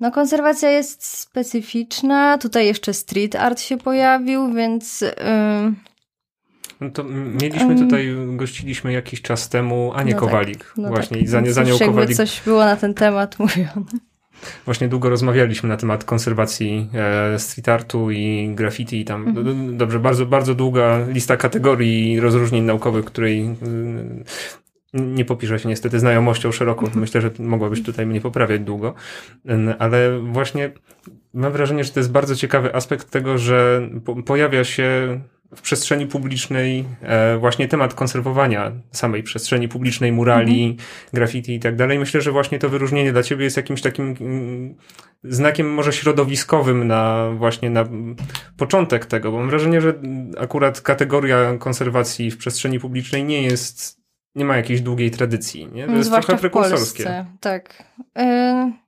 no konserwacja jest specyficzna, tutaj jeszcze street art się pojawił, więc... No to mieliśmy tutaj, gościliśmy jakiś czas temu Anię no tak, Kowalik. no właśnie tak. i za, za nią Kowalik. coś było na ten temat mówione. Właśnie długo rozmawialiśmy na temat konserwacji e, street artu i graffiti i tam, mhm. dobrze, bardzo, bardzo długa lista kategorii i rozróżnień naukowych, której y, nie popisze się niestety znajomością szeroką. Mhm. Myślę, że mogłabyś tutaj mnie poprawiać długo, ale właśnie mam wrażenie, że to jest bardzo ciekawy aspekt tego, że pojawia się w przestrzeni publicznej e, właśnie temat konserwowania samej przestrzeni publicznej, murali, mhm. graffiti i tak dalej. Myślę, że właśnie to wyróżnienie dla ciebie jest jakimś takim mm, znakiem może środowiskowym na właśnie na początek tego, bo mam wrażenie, że akurat kategoria konserwacji w przestrzeni publicznej nie jest, nie ma jakiejś długiej tradycji, nie? To jest Zwłaszcza trochę prekursorskie. W Polsce, tak. Y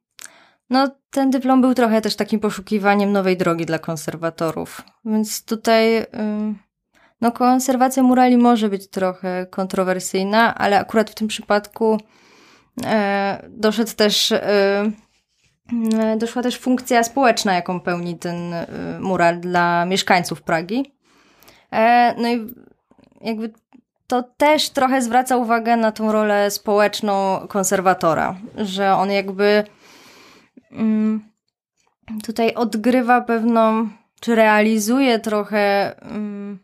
no, ten dyplom był trochę też takim poszukiwaniem nowej drogi dla konserwatorów. Więc tutaj, no, konserwacja murali może być trochę kontrowersyjna, ale akurat w tym przypadku e, doszedł też, e, doszła też funkcja społeczna, jaką pełni ten e, mural dla mieszkańców Pragi. No i jakby to też trochę zwraca uwagę na tą rolę społeczną konserwatora, że on jakby tutaj odgrywa pewną, czy realizuje trochę, mm,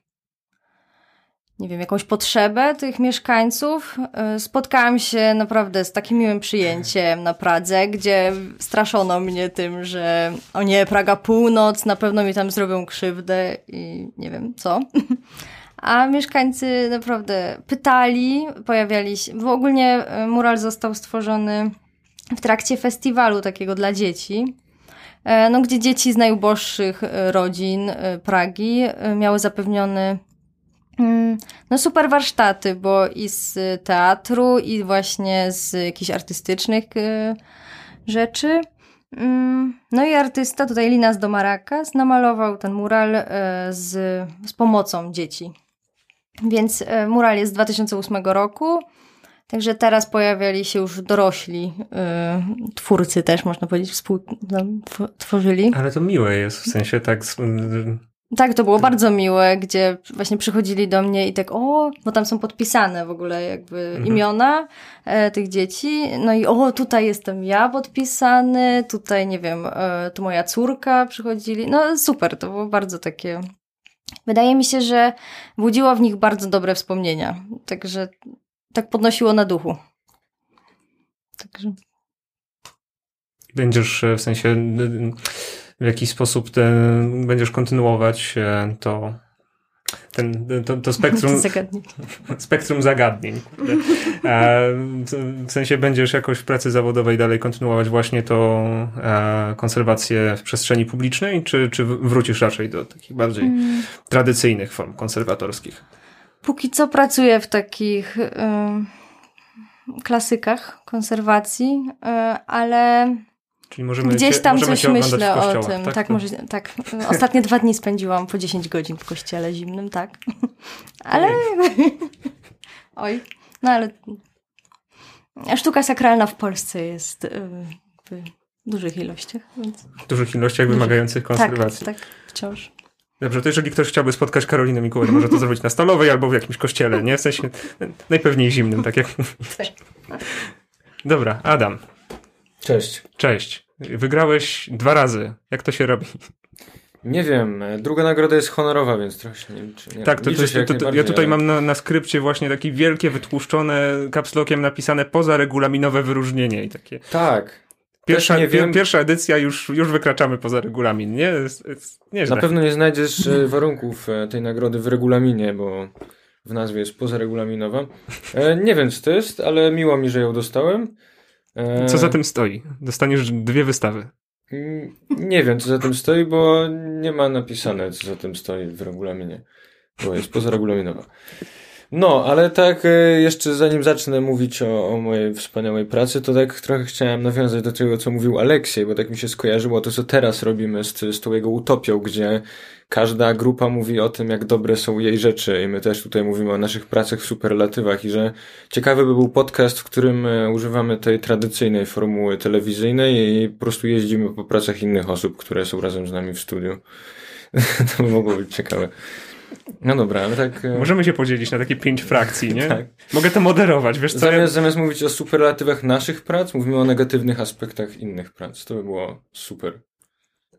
nie wiem, jakąś potrzebę tych mieszkańców. Y, spotkałam się naprawdę z takim miłym przyjęciem na Pradze, gdzie straszono mnie tym, że o nie, Praga Północ, na pewno mi tam zrobią krzywdę i nie wiem co. A mieszkańcy naprawdę pytali, pojawiali się, bo ogólnie y, mural został stworzony w trakcie festiwalu takiego dla dzieci, e, no, gdzie dzieci z najuboższych e, rodzin e, Pragi miały zapewniony mm, no super warsztaty, bo i z teatru, i właśnie z jakichś artystycznych rzeczy. Mm, no i artysta, tutaj Linas Domarakas, namalował ten mural z, z pomocą dzieci. Więc mural jest z 2008 roku. Także teraz pojawiali się już dorośli yy, twórcy też, można powiedzieć, współtworzyli. Ale to miłe jest, w sensie tak... Tak, to było bardzo miłe, gdzie właśnie przychodzili do mnie i tak, o, bo tam są podpisane w ogóle jakby mhm. imiona e, tych dzieci. No i o, tutaj jestem ja podpisany, tutaj nie wiem, e, tu moja córka przychodzili. No super, to było bardzo takie. Wydaje mi się, że budziło w nich bardzo dobre wspomnienia. Także tak podnosiło na duchu. Także. Będziesz e, w sensie w jakiś sposób będziesz kontynuować e, to ten, to, to spektrum, zagadnień. spektrum zagadnień. E, w sensie będziesz jakoś w pracy zawodowej dalej kontynuować właśnie to konserwację w przestrzeni publicznej, czy, czy wrócisz raczej do takich bardziej mm. tradycyjnych form konserwatorskich? Póki co pracuję w takich y, klasykach konserwacji, y, ale gdzieś tam coś myślę o tym. Tak, tak, może, tak. Ostatnie dwa dni spędziłam po 10 godzin w kościele zimnym, tak. Ale. Oj, no ale. Sztuka sakralna w Polsce jest y, w dużych ilościach. Więc... W dużych ilościach wymagających konserwacji. Tak, tak, wciąż. Dobrze, to jeżeli ktoś chciałby spotkać Karolinę Mikołaj, może to zrobić na Stalowej albo w jakimś kościele, nie? W sensie najpewniej zimnym, tak jak... Dobra, Adam. Cześć. Cześć. Wygrałeś dwa razy. Jak to się robi? Nie wiem, druga nagroda jest honorowa, więc trochę się nie liczy. Nie, tak, to, to, to, to ja tutaj ale... mam na, na skrypcie właśnie takie wielkie, wytłuszczone kapslokiem napisane poza regulaminowe wyróżnienie i takie. Tak. Pierwsza, wiem. pierwsza edycja już, już wykraczamy poza regulamin, nie? Jest, jest Na pewno nie znajdziesz e, warunków e, tej nagrody w regulaminie, bo w nazwie jest pozaregulaminowa. E, nie wiem, co to jest, ale miło mi, że ją dostałem. Co za tym stoi? Dostaniesz dwie wystawy. Mm, nie wiem, co za tym stoi, bo nie ma napisane, co za tym stoi w regulaminie, bo jest pozaregulaminowa. No, ale tak e, jeszcze zanim zacznę mówić o, o, mojej wspaniałej pracy, to tak trochę chciałem nawiązać do tego, co mówił Aleksiej, bo tak mi się skojarzyło to, co teraz robimy z, z tą jego utopią, gdzie każda grupa mówi o tym, jak dobre są jej rzeczy i my też tutaj mówimy o naszych pracach w superlatywach i że ciekawy by był podcast, w którym e, używamy tej tradycyjnej formuły telewizyjnej i po prostu jeździmy po pracach innych osób, które są razem z nami w studiu. to by mogło być ciekawe. No dobra, ale tak. E, Możemy się podzielić na takie pięć frakcji, nie? tak. Mogę to moderować, wiesz co? Zamiast, zamiast mówić o superlatywach naszych prac, mówimy o negatywnych aspektach innych prac. To by było super.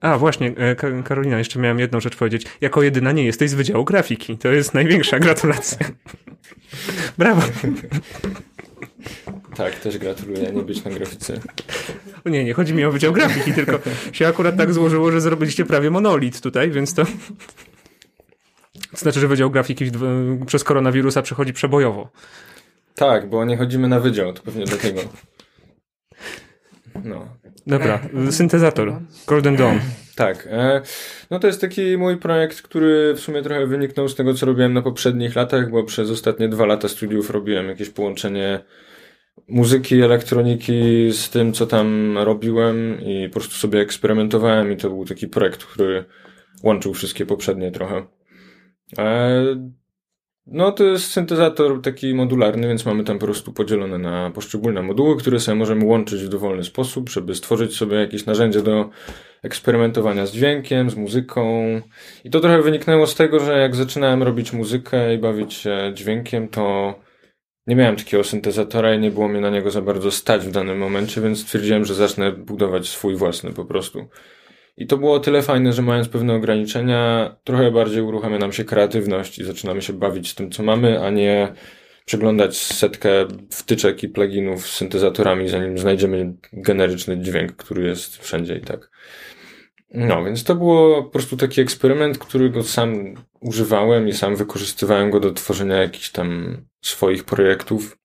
A, właśnie, e, Karolina, jeszcze miałem jedną rzecz powiedzieć. Jako jedyna nie jesteś z Wydziału Grafiki. To jest największa gratulacja. Brawo. Tak, też gratuluję, nie być na grafice. Nie, nie chodzi mi o Wydział Grafiki, tylko się akurat tak złożyło, że zrobiliście prawie monolit tutaj, więc to... To znaczy, że Wydział Grafiki przez koronawirusa przechodzi przebojowo. Tak, bo nie chodzimy na wydział, to pewnie dlatego. No. Dobra, syntezator. Golden Dawn. Tak. E, no to jest taki mój projekt, który w sumie trochę wyniknął z tego, co robiłem na poprzednich latach, bo przez ostatnie dwa lata studiów robiłem jakieś połączenie muzyki, elektroniki z tym, co tam robiłem i po prostu sobie eksperymentowałem i to był taki projekt, który łączył wszystkie poprzednie trochę. E, no to jest syntezator taki modularny, więc mamy tam po prostu podzielone na poszczególne moduły, które sobie możemy łączyć w dowolny sposób, żeby stworzyć sobie jakieś narzędzie do eksperymentowania z dźwiękiem, z muzyką. I to trochę wyniknęło z tego, że jak zaczynałem robić muzykę i bawić się dźwiękiem, to nie miałem takiego syntezatora i nie było mnie na niego za bardzo stać w danym momencie, więc stwierdziłem, że zacznę budować swój własny po prostu. I to było tyle fajne, że mając pewne ograniczenia, trochę bardziej uruchamia nam się kreatywność i zaczynamy się bawić z tym, co mamy, a nie przeglądać setkę wtyczek i pluginów z syntezatorami, zanim znajdziemy generyczny dźwięk, który jest wszędzie i tak. No, więc to było po prostu taki eksperyment, którego sam używałem i sam wykorzystywałem go do tworzenia jakichś tam swoich projektów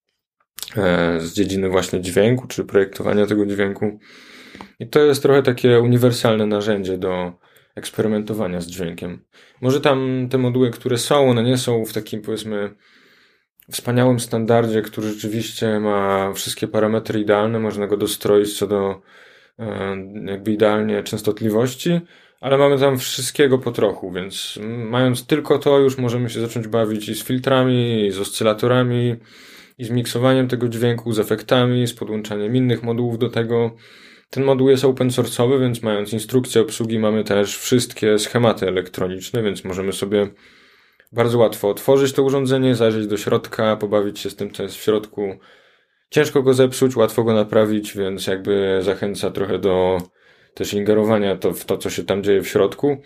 e, z dziedziny właśnie dźwięku, czy projektowania tego dźwięku. I to jest trochę takie uniwersalne narzędzie do eksperymentowania z dźwiękiem. Może tam te moduły, które są, one nie są w takim powiedzmy wspaniałym standardzie, który rzeczywiście ma wszystkie parametry idealne, można go dostroić co do e, jakby idealnie częstotliwości, ale mamy tam wszystkiego po trochu, więc mając tylko to już możemy się zacząć bawić i z filtrami, i z oscylatorami, i z miksowaniem tego dźwięku, z efektami, z podłączaniem innych modułów do tego. Ten moduł jest open source'owy, więc mając instrukcję obsługi mamy też wszystkie schematy elektroniczne, więc możemy sobie bardzo łatwo otworzyć to urządzenie, zajrzeć do środka, pobawić się z tym, co jest w środku. Ciężko go zepsuć, łatwo go naprawić, więc jakby zachęca trochę do też ingerowania to, w to, co się tam dzieje w środku.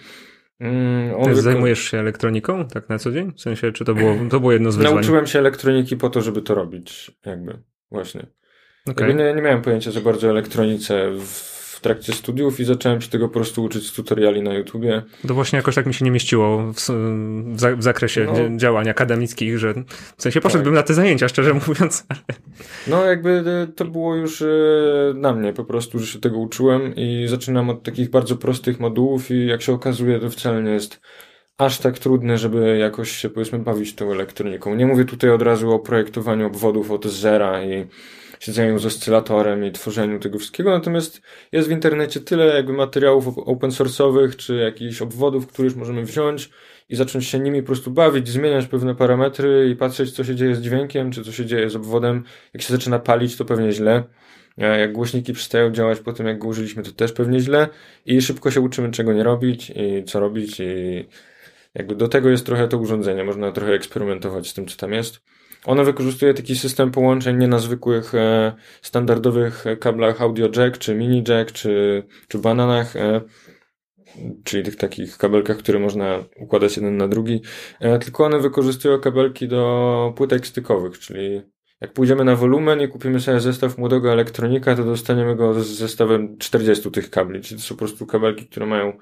Mm, zajmujesz się elektroniką tak na co dzień? W sensie, czy to było, to było jedno z wyzwań? Nauczyłem się elektroniki po to, żeby to robić, jakby, właśnie. Okay. Nie, nie miałem pojęcia za bardzo o elektronice w, trakcie studiów i zacząłem się tego po prostu uczyć z tutoriali na YouTubie. To właśnie jakoś tak mi się nie mieściło w, w, w zakresie no. działań akademickich, że w sensie poszedłbym tak. na te zajęcia, szczerze mówiąc. No jakby e, to było już e, na mnie po prostu, że się tego uczyłem i zaczynam od takich bardzo prostych modułów i jak się okazuje to wcale nie jest aż tak trudne, żeby jakoś się powiedzmy bawić tą elektroniką. Nie mówię tutaj od razu o projektowaniu obwodów od zera i siedzeniu z oscylatorem i tworzeniu tego wszystkiego, natomiast jest w internecie tyle jakby materiałów open source'owych, czy jakichś obwodów, które już możemy wziąć i zacząć się nimi po prostu bawić, zmieniać pewne parametry i patrzeć, co się dzieje z dźwiękiem, czy co się dzieje z obwodem. Jak się zaczyna palić, to pewnie źle. Jak głośniki przestają działać po tym, jak go użyliśmy, to też pewnie źle. I szybko się uczymy, czego nie robić i co robić i jakby do tego jest trochę to urządzenie. Można trochę eksperymentować z tym, co tam jest. Ono wykorzystuje taki system połączeń nie na zwykłych e, standardowych kablach audio jack, czy mini jack, czy, czy bananach, e, czyli tych takich kabelkach, które można układać jeden na drugi, e, tylko one wykorzystują kabelki do płytek stykowych, czyli jak pójdziemy na wolumen i kupimy sobie zestaw młodego elektronika, to dostaniemy go z zestawem 40 tych kabli, czyli to są po prostu kabelki, które mają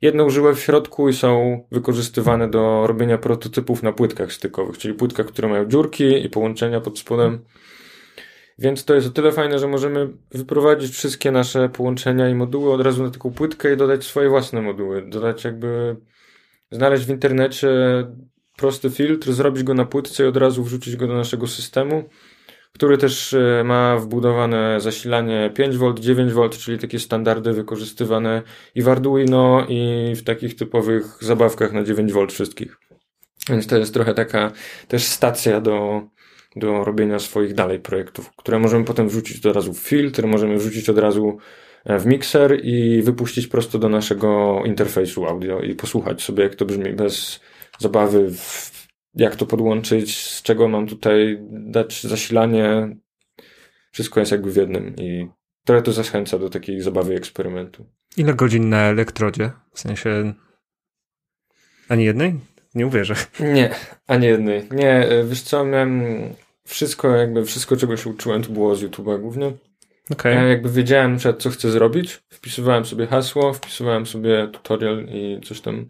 jedną żyłę w środku i są wykorzystywane do robienia prototypów na płytkach stykowych, czyli płytkach, które mają dziurki i połączenia pod spodem. Więc to jest o tyle fajne, że możemy wyprowadzić wszystkie nasze połączenia i moduły od razu na taką płytkę i dodać swoje własne moduły. Dodać jakby, znaleźć w internecie prosty filtr, zrobić go na płytce i od razu wrzucić go do naszego systemu, który też e, ma wbudowane zasilanie 5V, 9V, czyli takie standardy wykorzystywane i w Arduino, i w takich typowych zabawkach na 9V wszystkich. Więc to jest trochę taka też stacja do, do robienia swoich dalej projektów, które możemy potem wrzucić od razu w filtr, możemy wrzucić od razu e, w mikser i wypuścić prosto do naszego interfejsu audio i posłuchać sobie, jak to brzmi bez zabawy, w, jak to podłączyć, z czego mam tutaj dać zasilanie. Wszystko jest jakby w jednym i trochę to zachęca do takiej zabawy eksperymentu. Ile godzin na elektrodzie? W sensie ani jednej? Nie uwierzę. Nie, ani jednej. Nie, e, wiesz co, miałem wszystko, jakby wszystko, czego się uczyłem, to było z YouTube'a głównie. Okay. Ja jakby wiedziałem, co chcę zrobić, wpisywałem sobie hasło, wpisywałem sobie tutorial i coś tam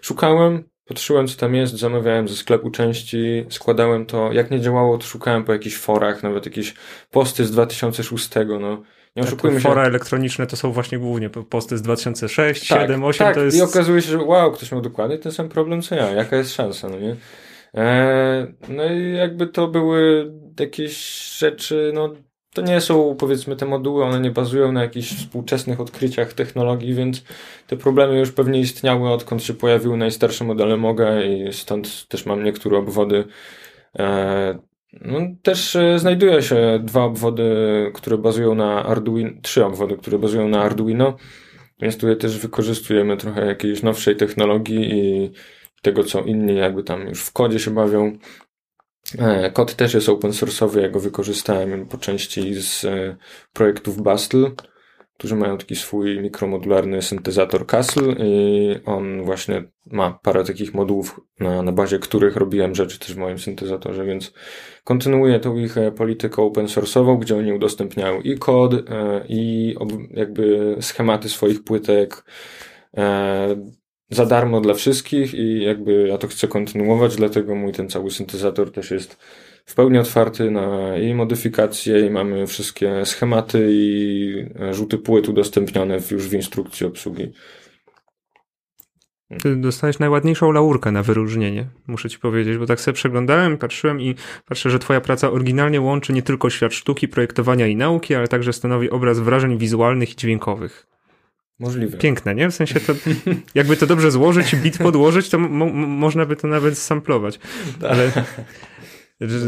szukałem, patrzyłem, co tam jest, zamawiałem ze sklepu części, składałem to. Jak nie działało, to szukałem po jakichś forach, nawet jakieś posty z 2006, no nie oszukujmy tak, się. Fora elektroniczne to są właśnie głównie posty z 2006, tak, 7, 8 tak. to jest... i okazuje się, że wow, ktoś miał dokładnie ten sam problem co ja, jaka jest szansa, no nie? Eee, no i jakby to były jakieś rzeczy, no to nie są powiedzmy te moduły, one nie bazują na jakichś współczesnych odkryciach technologii, więc te problemy już pewnie istniały odkąd się pojawiły najstarsze modele Moga i stąd też mam niektóre obwody eee, no, też e, znajduje się dwa obwody, które bazują na Arduino, trzy obwody, które bazują na Arduino, więc tutaj też wykorzystujemy trochę jakiejś nowszej technologii i tego, co inni jakby tam już w kodzie się bawią. E, kod też jest open source'owy, ja go wykorzystałem po części z e, projektów Bastel którzy mają taki swój mikromodularny syntezator Castle i on właśnie ma parę takich modułów, na, na bazie których robiłem rzeczy też w moim syntezatorze, więc kontynuuję tą ich e, politykę open source'ową, gdzie oni udostępniają i kod, i jakby schematy swoich płytek za darmo dla wszystkich i jakby ja to chcę kontynuować, dlatego mój ten cały syntezator też jest w pełni otwarty na i modyfikacje i mamy wszystkie schematy i e, rzuty płyt udostępnione już w instrukcji obsługi. Ty dostałeś najładniejszą laurkę na wyróżnienie, muszę ci powiedzieć, bo tak sobie przeglądałem, patrzyłem i patrzę, że twoja praca oryginalnie łączy nie tylko świat sztuki, projektowania i nauki, ale także stanowi obraz wrażeń wizualnych i dźwiękowych. Możliwe. Piękne, nie? W sensie to, jakby to dobrze złożyć, bit podłożyć, to mo można by to nawet samplować. Tak. Ale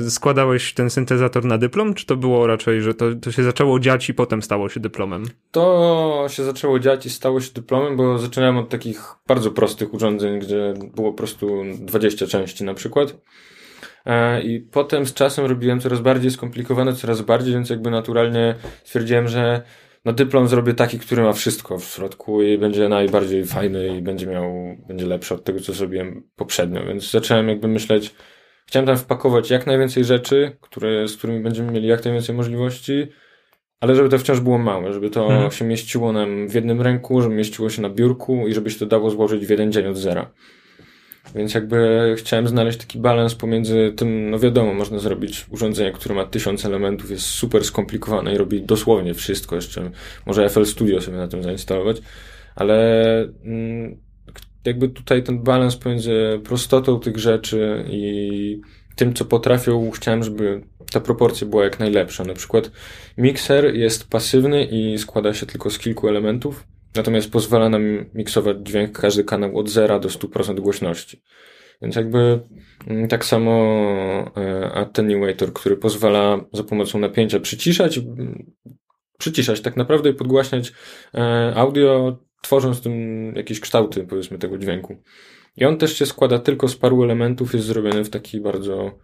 Składałeś ten syntezator na dyplom, czy to było raczej, że to, to się zaczęło dziać i potem stało się dyplomem? To się zaczęło dziać i stało się dyplomem, bo zaczynałem od takich bardzo prostych urządzeń, gdzie było po prostu 20 części na przykład. E, I potem z czasem robiłem coraz bardziej skomplikowane, coraz bardziej, więc jakby naturalnie stwierdziłem, że na dyplom zrobię taki, który ma wszystko w środku i będzie najbardziej fajny i będzie miał, będzie lepszy od tego, co zrobiłem poprzednio. Więc zacząłem jakby myśleć, Chciałem tam wpakować jak najwięcej rzeczy, które, z którymi będziemy mieli jak najwięcej możliwości, ale żeby to wciąż było małe, żeby to hmm. się mieściło nam w jednym ręku, żeby mieściło się na biurku i żeby się to dało złożyć w jeden dzień od zera. Więc jakby chciałem znaleźć taki balans pomiędzy tym, no wiadomo, można zrobić urządzenie, które ma tysiąc elementów, jest super skomplikowane i robi dosłownie wszystko, jeszcze. Może FL Studio sobie na tym zainstalować, ale mm, jakby tutaj ten balans pomiędzy prostotą tych rzeczy i tym, co potrafią, chciałem, żeby ta proporcja była jak najlepsza. Na przykład mikser jest pasywny i składa się tylko z kilku elementów, natomiast pozwala nam miksować dźwięk każdy kanał od 0 do 100% głośności. Więc jakby mm, tak samo e, attenuator, który pozwala za pomocą napięcia przyciszać, przyciszać tak naprawdę i podgłaśniać e, audio tworząc tym jakieś kształty, powiedzmy, tego dźwięku. I on też się składa tylko z paru elementów, jest zrobiony w taki bardzo,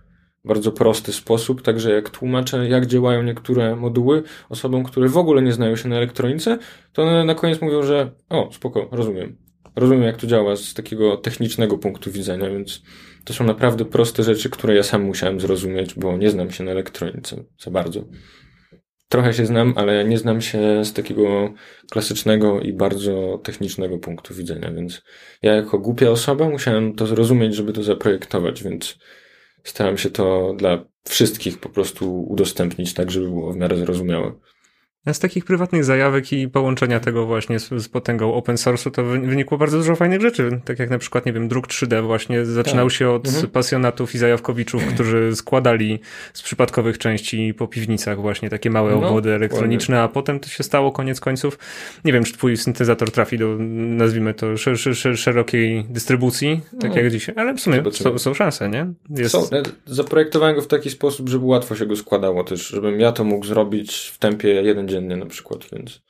bardzo prosty sposób, także jak tłumaczę, jak działają niektóre moduły osobom, które w ogóle nie znają się na elektronice, to one na koniec mówią, że o, spoko, rozumiem. Rozumiem, jak to działa z takiego technicznego punktu widzenia, więc to są naprawdę proste rzeczy, które ja sam musiałem zrozumieć, bo nie znam się na elektronice za bardzo. Trochę się znam, ale nie znam się z takiego klasycznego i bardzo technicznego punktu widzenia, więc ja jako głupia osoba musiałem to zrozumieć, żeby to zaprojektować, więc staram się to dla wszystkich po prostu udostępnić tak, żeby było w miarę zrozumiałe. Z takich prywatnych zajawek i połączenia tego właśnie z, z potęgą open source'u to wynikło bardzo dużo fajnych rzeczy. Tak jak na przykład, nie wiem, druk 3D właśnie zaczynał tak. się od mhm. pasjonatów i zajawkowiczów, którzy składali z przypadkowych części po piwnicach właśnie takie małe no, obwody elektroniczne, ładnie. a potem to się stało koniec końców. Nie wiem, czy twój syntezator trafi do, nazwijmy to, sz, sz, szerokiej dystrybucji, tak no. jak dzisiaj, ale w sumie są, są, szanse, nie? Jest... Są. Zaprojektowałem go w taki sposób, żeby łatwo się go składało też, żebym ja to mógł zrobić w tempie jeden dziennie na przykład, więc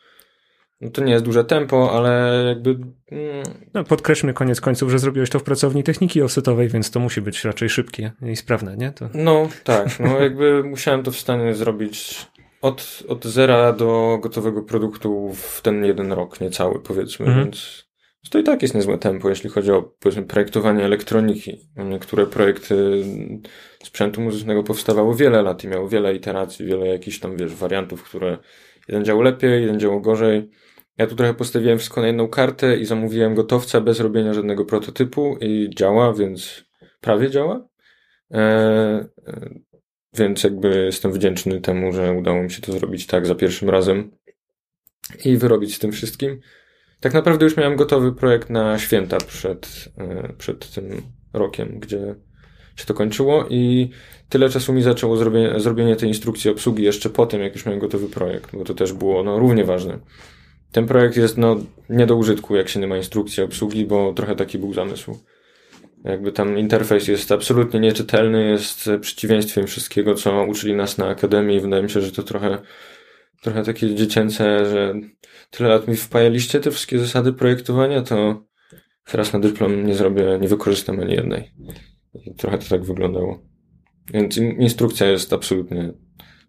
no to nie jest duże tempo, ale jakby... Mm. No, podkreślmy koniec końców, że zrobiłeś to w pracowni techniki offsetowej, więc to musi być raczej szybkie i sprawne, nie? To... No tak, no jakby musiałem to w stanie zrobić od, od zera do gotowego produktu w ten jeden rok, niecały powiedzmy, mhm. więc to i tak jest niezłe tempo, jeśli chodzi o powiedzmy projektowanie elektroniki. Niektóre projekty sprzętu muzycznego powstawało wiele lat i miało wiele iteracji, wiele jakichś tam, wiesz, wariantów, które jeden działał lepiej, jeden działał gorzej. Ja tu trochę postawiłem wszystko na jedną kartę i zamówiłem gotowca bez robienia żadnego prototypu i działa, więc prawie działa. Eee, więc jakby jestem wdzięczny temu, że udało mi się to zrobić tak za pierwszym razem i wyrobić z tym wszystkim. Tak naprawdę już miałem gotowy projekt na święta przed, e, przed tym rokiem, gdzie się to kończyło i tyle czasu mi zaczęło zrobienie, zrobienie tej instrukcji obsługi jeszcze po tym, jak już miałem gotowy projekt, bo to też było no, równie ważne. Ten projekt jest no, nie do użytku, jak się nie ma instrukcji obsługi, bo trochę taki był zamysł. Jakby tam interfejs jest absolutnie nieczytelny, jest przeciwieństwem wszystkiego, co uczyli nas na akademii. Wydaje mi się, że to trochę, trochę takie dziecięce, że tyle lat mi wpajaliście te wszystkie zasady projektowania, to teraz na dyplom nie zrobię, nie wykorzystam ani jednej. Trochę to tak wyglądało. Więc instrukcja jest absolutnie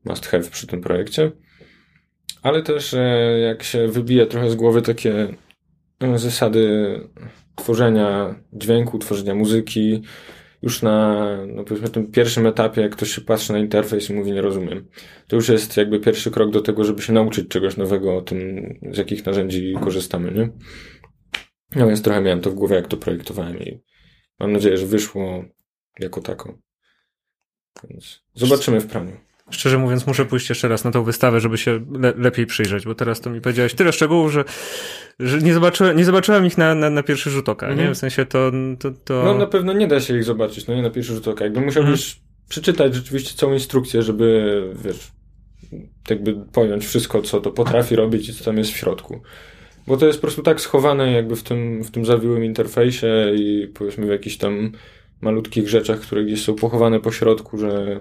must have przy tym projekcie. Ale też e, jak się wybije trochę z głowy takie e, zasady tworzenia dźwięku, tworzenia muzyki, już na, no powiedzmy, tym pierwszym etapie, jak ktoś się patrzy na interfejs i mówi, nie rozumiem. To już jest jakby pierwszy krok do tego, żeby się nauczyć czegoś nowego o tym, z jakich narzędzi korzystamy, nie? No więc trochę miałem to w głowie, jak to projektowałem i mam nadzieję, że wyszło jako tako. Więc zobaczymy w praniu. Szczerze mówiąc, muszę pójść jeszcze raz na tą wystawę, żeby się le lepiej przyjrzeć, bo teraz to mi powiedziałeś tyle szczegółów, że, że nie, zobaczyłem, nie zobaczyłem ich na, na, na pierwszy rzut oka, nie? Mhm. W sensie to, to, to... No na pewno nie da się ich zobaczyć, no nie na pierwszy rzut oka. Jakby musiałbyś mhm. przeczytać rzeczywiście całą instrukcję, żeby, wiesz, jakby pojąć wszystko, co to potrafi robić i co tam jest w środku. Bo to jest po prostu tak schowane jakby w tym, w tym zawiłym interfejsie i powiedzmy w jakichś tam malutkich rzeczach, które gdzieś są pochowane po środku, że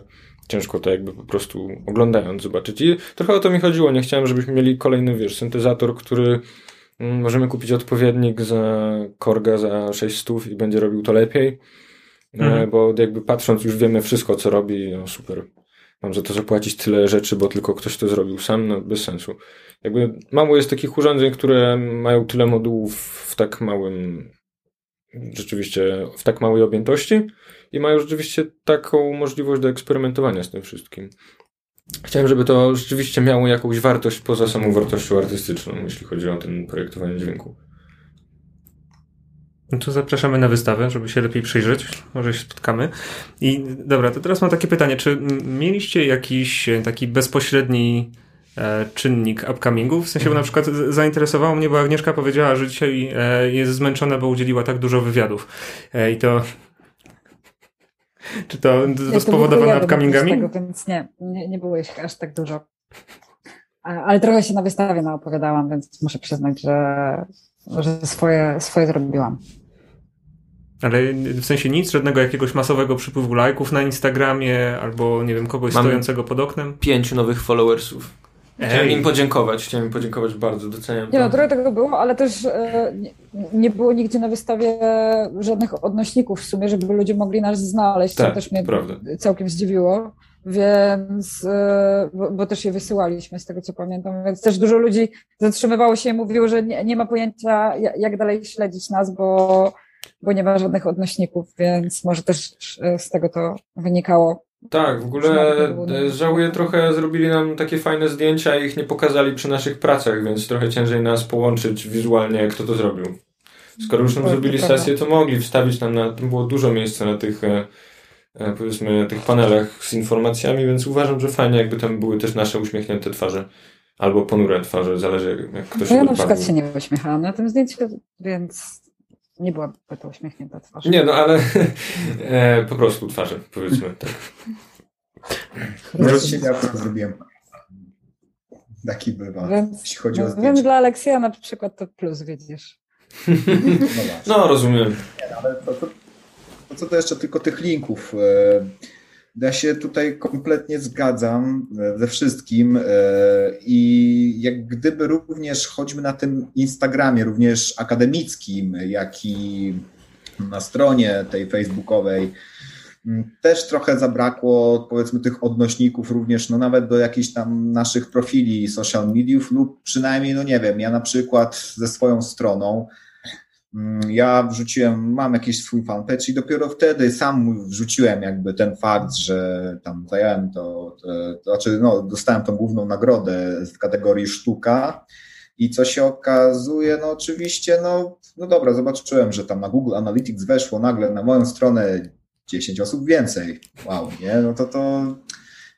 ciężko to jakby po prostu oglądając zobaczyć. I trochę o to mi chodziło. Nie chciałem, żebyśmy mieli kolejny, wiesz, syntezator, który mm, możemy kupić odpowiednik za Korga za 600 i będzie robił to lepiej. E, mhm. Bo jakby patrząc już wiemy wszystko, co robi, no super. Mam za to zapłacić tyle rzeczy, bo tylko ktoś to zrobił sam, no bez sensu. Jakby mało jest takich urządzeń, które mają tyle modułów w tak małym, rzeczywiście w tak małej objętości i mają rzeczywiście taką możliwość do eksperymentowania z tym wszystkim. Chciałem, żeby to rzeczywiście miało jakąś wartość poza samą wartością artystyczną, jeśli chodzi o ten projektowanie dźwięku. No to zapraszamy na wystawę, żeby się lepiej przyjrzeć. Może się spotkamy. I dobra, to teraz mam takie pytanie. Czy mieliście jakiś taki bezpośredni e, czynnik upcomingu? W sensie, bo na przykład zainteresowało mnie, bo Agnieszka powiedziała, że dzisiaj e, jest zmęczona, bo udzieliła tak dużo wywiadów. E, I to czy to, to spowodowane upcomingami? Tego, więc nie, nie, nie było ich aż tak dużo. Ale trochę się na wystawie naopowiadałam, więc muszę przyznać, że, że swoje, swoje zrobiłam. Ale w sensie nic, żadnego jakiegoś masowego przypływu lajków na Instagramie albo nie wiem, kogoś Mam stojącego pod oknem? Pięciu nowych followersów. Chciałem im podziękować, chciałem im podziękować bardzo, doceniam. Nie no, trochę tego było, ale też e, nie, było nigdzie na wystawie żadnych odnośników w sumie, żeby ludzie mogli nas znaleźć, tak, co też mnie prawda. całkiem zdziwiło. Więc, e, bo, bo, też je wysyłaliśmy z tego co pamiętam, więc też dużo ludzi zatrzymywało się i mówiło, że nie, nie ma pojęcia jak dalej śledzić nas, bo, bo nie ma żadnych odnośników, więc może też e, z tego to wynikało. Tak, w ogóle żałuję trochę, zrobili nam takie fajne zdjęcia i ich nie pokazali przy naszych pracach, więc trochę ciężej nas połączyć wizualnie, kto to zrobił. Skoro już nam zrobili sesję, to mogli wstawić nam na, tam było dużo miejsca na tych, e, e, powiedzmy, tych panelach z informacjami, więc uważam, że fajnie jakby tam były też nasze uśmiechnięte twarze. albo ponure twarze, zależy jak ktoś no Ja na przykład się nie uśmiechałam na tym zdjęciu, więc nie byłaby to uśmiechnięta twarz. Nie, no ale e, po prostu twarze, powiedzmy tak. Wreszcie ja to zrobiłem. Taki bywa, więc, jeśli chodzi no, o Więc dla Aleksja na przykład to plus, widzisz. No, no rozumiem. Nie, ale to, to, to, co to jeszcze tylko tych linków. Ja się tutaj kompletnie zgadzam ze wszystkim e, i jak gdyby również choćby na tym Instagramie, również akademickim, jak i na stronie tej facebookowej, też trochę zabrakło, powiedzmy, tych odnośników również, no nawet do jakichś tam naszych profili social mediów lub przynajmniej, no nie wiem, ja na przykład ze swoją stroną ja wrzuciłem, mam jakiś swój fanpage i dopiero wtedy sam wrzuciłem jakby ten fakt, że tam zająłem to, to, to znaczy no, dostałem tą główną nagrodę w kategorii sztuka i co się okazuje, no oczywiście, no, no dobra, zobaczyłem, że tam na Google Analytics weszło nagle na moją stronę 10 osób więcej. Wow, nie? No to to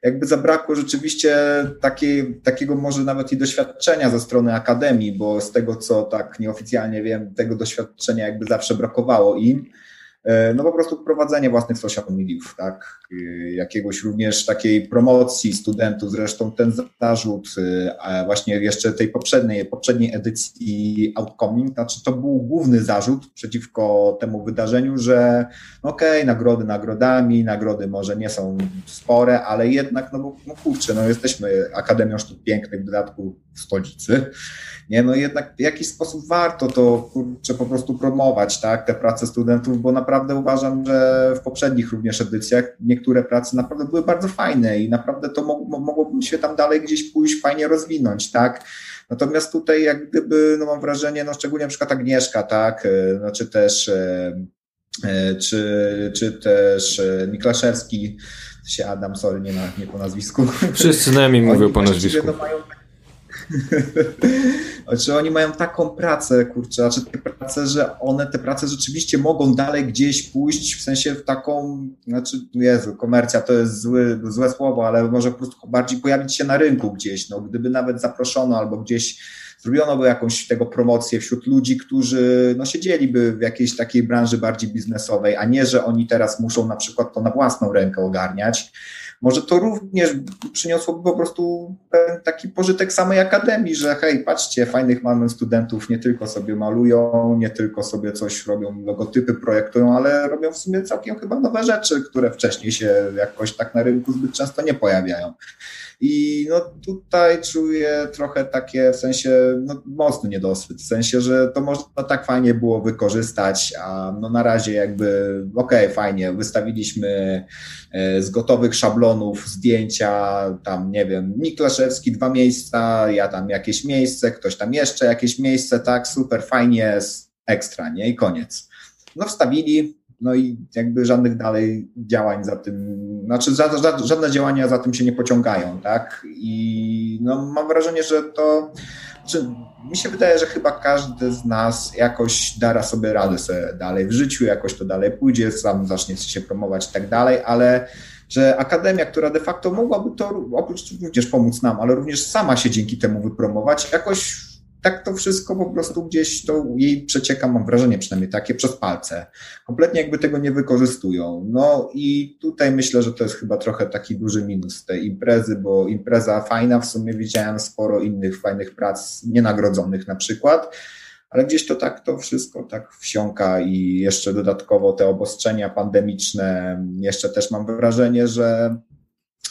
jakby zabrakło rzeczywiście takiej, takiego może nawet i doświadczenia ze strony akademii, bo z tego co tak nieoficjalnie wiem, tego doświadczenia jakby zawsze brakowało im. E, no po prostu prowadzenie własnych social mediów, tak, e, jakiegoś również takiej promocji studentów, zresztą ten zarzut e, właśnie jeszcze tej poprzedniej, poprzedniej edycji Outcoming, znaczy to był główny zarzut przeciwko temu wydarzeniu, że no okej, okay, nagrody nagrodami, nagrody może nie są spore, ale jednak, no bo no kurczę, no jesteśmy Akademią Sztuk Pięknych, w dodatku w stolicy, nie, no jednak w jakiś sposób warto to kurczę po prostu promować, tak, te prace studentów, bo naprawdę uważam, że w poprzednich również edycjach niektóre prace naprawdę były bardzo fajne i naprawdę to mogłoby się tam dalej gdzieś pójść, fajnie rozwinąć, tak. Natomiast tutaj jak gdyby, no mam wrażenie, no szczególnie na przykład Agnieszka, tak, e, no czy też e, e, czy, czy też Miklaszewski, się Adam, sorry, nie, na, nie po nazwisku. Wszyscy nami mówią po nazwisku. No mają Czy oni mają taką pracę, kurczę, znaczy te prace, że one, te prace rzeczywiście mogą dalej gdzieś pójść, w sensie w taką, znaczy, Jezu, komercja to jest zły, złe słowo, ale może po prostu bardziej pojawić się na rynku gdzieś, no, gdyby nawet zaproszono albo gdzieś zrobiono by jakąś tego promocję wśród ludzi, którzy no, siedzieliby w jakiejś takiej branży bardziej biznesowej, a nie, że oni teraz muszą na przykład to na własną rękę ogarniać może to również przyniosłoby po prostu taki pożytek samej akademii, że hej, patrzcie, fajnych mamy studentów, nie tylko sobie malują, nie tylko sobie coś robią, logotypy projektują, ale robią w sumie całkiem chyba nowe rzeczy, które wcześniej się jakoś tak na rynku zbyt często nie pojawiają. I no tutaj czuję trochę takie w sensie no, mocny niedosyt, w sensie, że to można tak fajnie było wykorzystać, a no na razie jakby okej, okay, fajnie, wystawiliśmy e, z gotowych szablonów zdjęcia, tam nie wiem, Miklaszewski dwa miejsca, ja tam jakieś miejsce, ktoś tam jeszcze jakieś miejsce, tak, super, fajnie, ekstra, nie? I koniec. No wstawili, no i jakby żadnych dalej działań za tym, znaczy żadne działania za tym się nie pociągają, tak? I no, mam wrażenie, że to, znaczy, mi się wydaje, że chyba każdy z nas jakoś dara sobie radę sobie dalej w życiu, jakoś to dalej pójdzie, sam zacznie się promować i tak dalej, ale że akademia, która de facto mogłaby to oprócz również pomóc nam, ale również sama się dzięki temu wypromować, jakoś tak to wszystko po prostu gdzieś to jej przecieka, mam wrażenie przynajmniej takie, przez palce. Kompletnie jakby tego nie wykorzystują. No i tutaj myślę, że to jest chyba trochę taki duży minus tej imprezy, bo impreza fajna, w sumie widziałem sporo innych fajnych prac, nienagrodzonych na przykład, ale gdzieś to tak to wszystko tak wsiąka i jeszcze dodatkowo te obostrzenia pandemiczne, jeszcze też mam wrażenie, że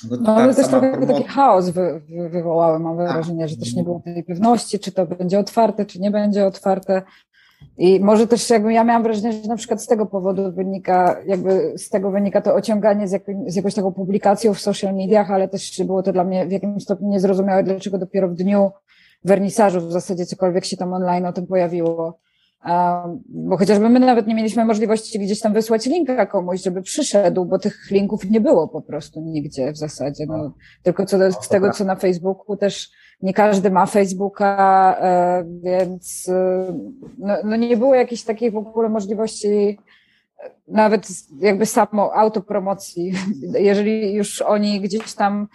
no, no ale też trochę taki chaos wy, wy, wywołały, mam tak. wrażenie, że też nie było tej pewności, czy to będzie otwarte, czy nie będzie otwarte. I może też jakby ja miałam wrażenie, że na przykład z tego powodu wynika, jakby z tego wynika to ociąganie z, z jakąś taką publikacją w social mediach, ale też było to dla mnie w jakimś stopniu niezrozumiałe, dlaczego dopiero w dniu wernisażu w zasadzie cokolwiek się tam online o tym pojawiło. Bo chociażby my nawet nie mieliśmy możliwości gdzieś tam wysłać linka komuś, żeby przyszedł, bo tych linków nie było po prostu nigdzie w zasadzie. No, tylko co do, z tego, co na Facebooku też nie każdy ma Facebooka, e, więc e, no, no nie było jakiejś takiej w ogóle możliwości e, nawet jakby samo autopromocji. Jeżeli już oni gdzieś tam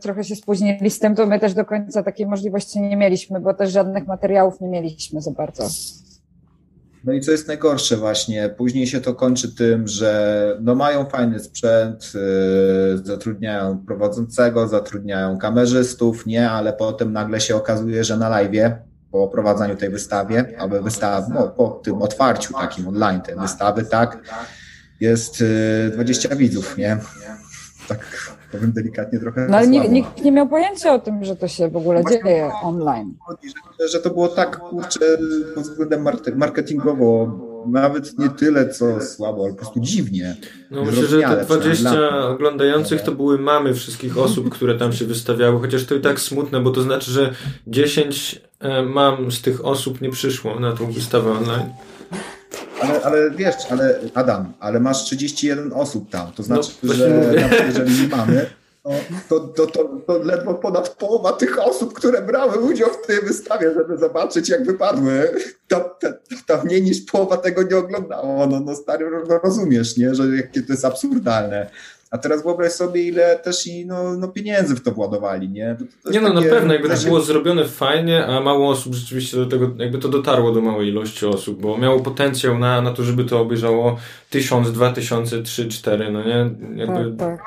trochę się spóźnili z tym, to my też do końca takiej możliwości nie mieliśmy, bo też żadnych materiałów nie mieliśmy za bardzo. No i co jest najgorsze właśnie, później się to kończy tym, że no mają fajny sprzęt, yy, zatrudniają prowadzącego, zatrudniają kamerzystów, nie, ale potem nagle się okazuje, że na live po prowadzeniu tej wystawie, albo wystaw, no, po tym otwarciu takim online tej wystawy, tak, jest yy, 20 widzów, nie? Tak powiem delikatnie trochę. No ale nikt, nikt, nie miał pojęcia o tym, że to się w ogóle dzieje online. Że, że to było tak kurczę pod względem marketingowo nawet nie tyle co słabo, ale po prostu dziwnie. No myślę, że te 20 oglądających to były mamy wszystkich osób, które tam się wystawiały, chociaż to i tak smutne, bo to znaczy, że 10 e, mam z tych osób nie przyszło na tą wystawę online. Ale, ale wiesz, ale Adam, ale masz 31 osób tam, to znaczy, no, że nawet jeżeli nie mamy, to, to, to, to, ledwo ponad połowa tych osób, które brały udział w tej wystawie, żeby zobaczyć, jak wypadły, to, to, to mniej niż połowa tego nie oglądało. No, no stary, no rozumiesz, nie? że jakie to jest absurdalne. A teraz wyobraź sobie, ile też i no, no pieniędzy w to władowali, nie? To nie no, takie, na pewno, jakby to było zrobione fajnie, a mało osób rzeczywiście do tego, jakby to dotarło do małej ilości osób, bo miało potencjał na, na to, żeby to obejrzało tysiąc, dwa tysiące, trzy, cztery, no nie? Jakby... Tak, tak.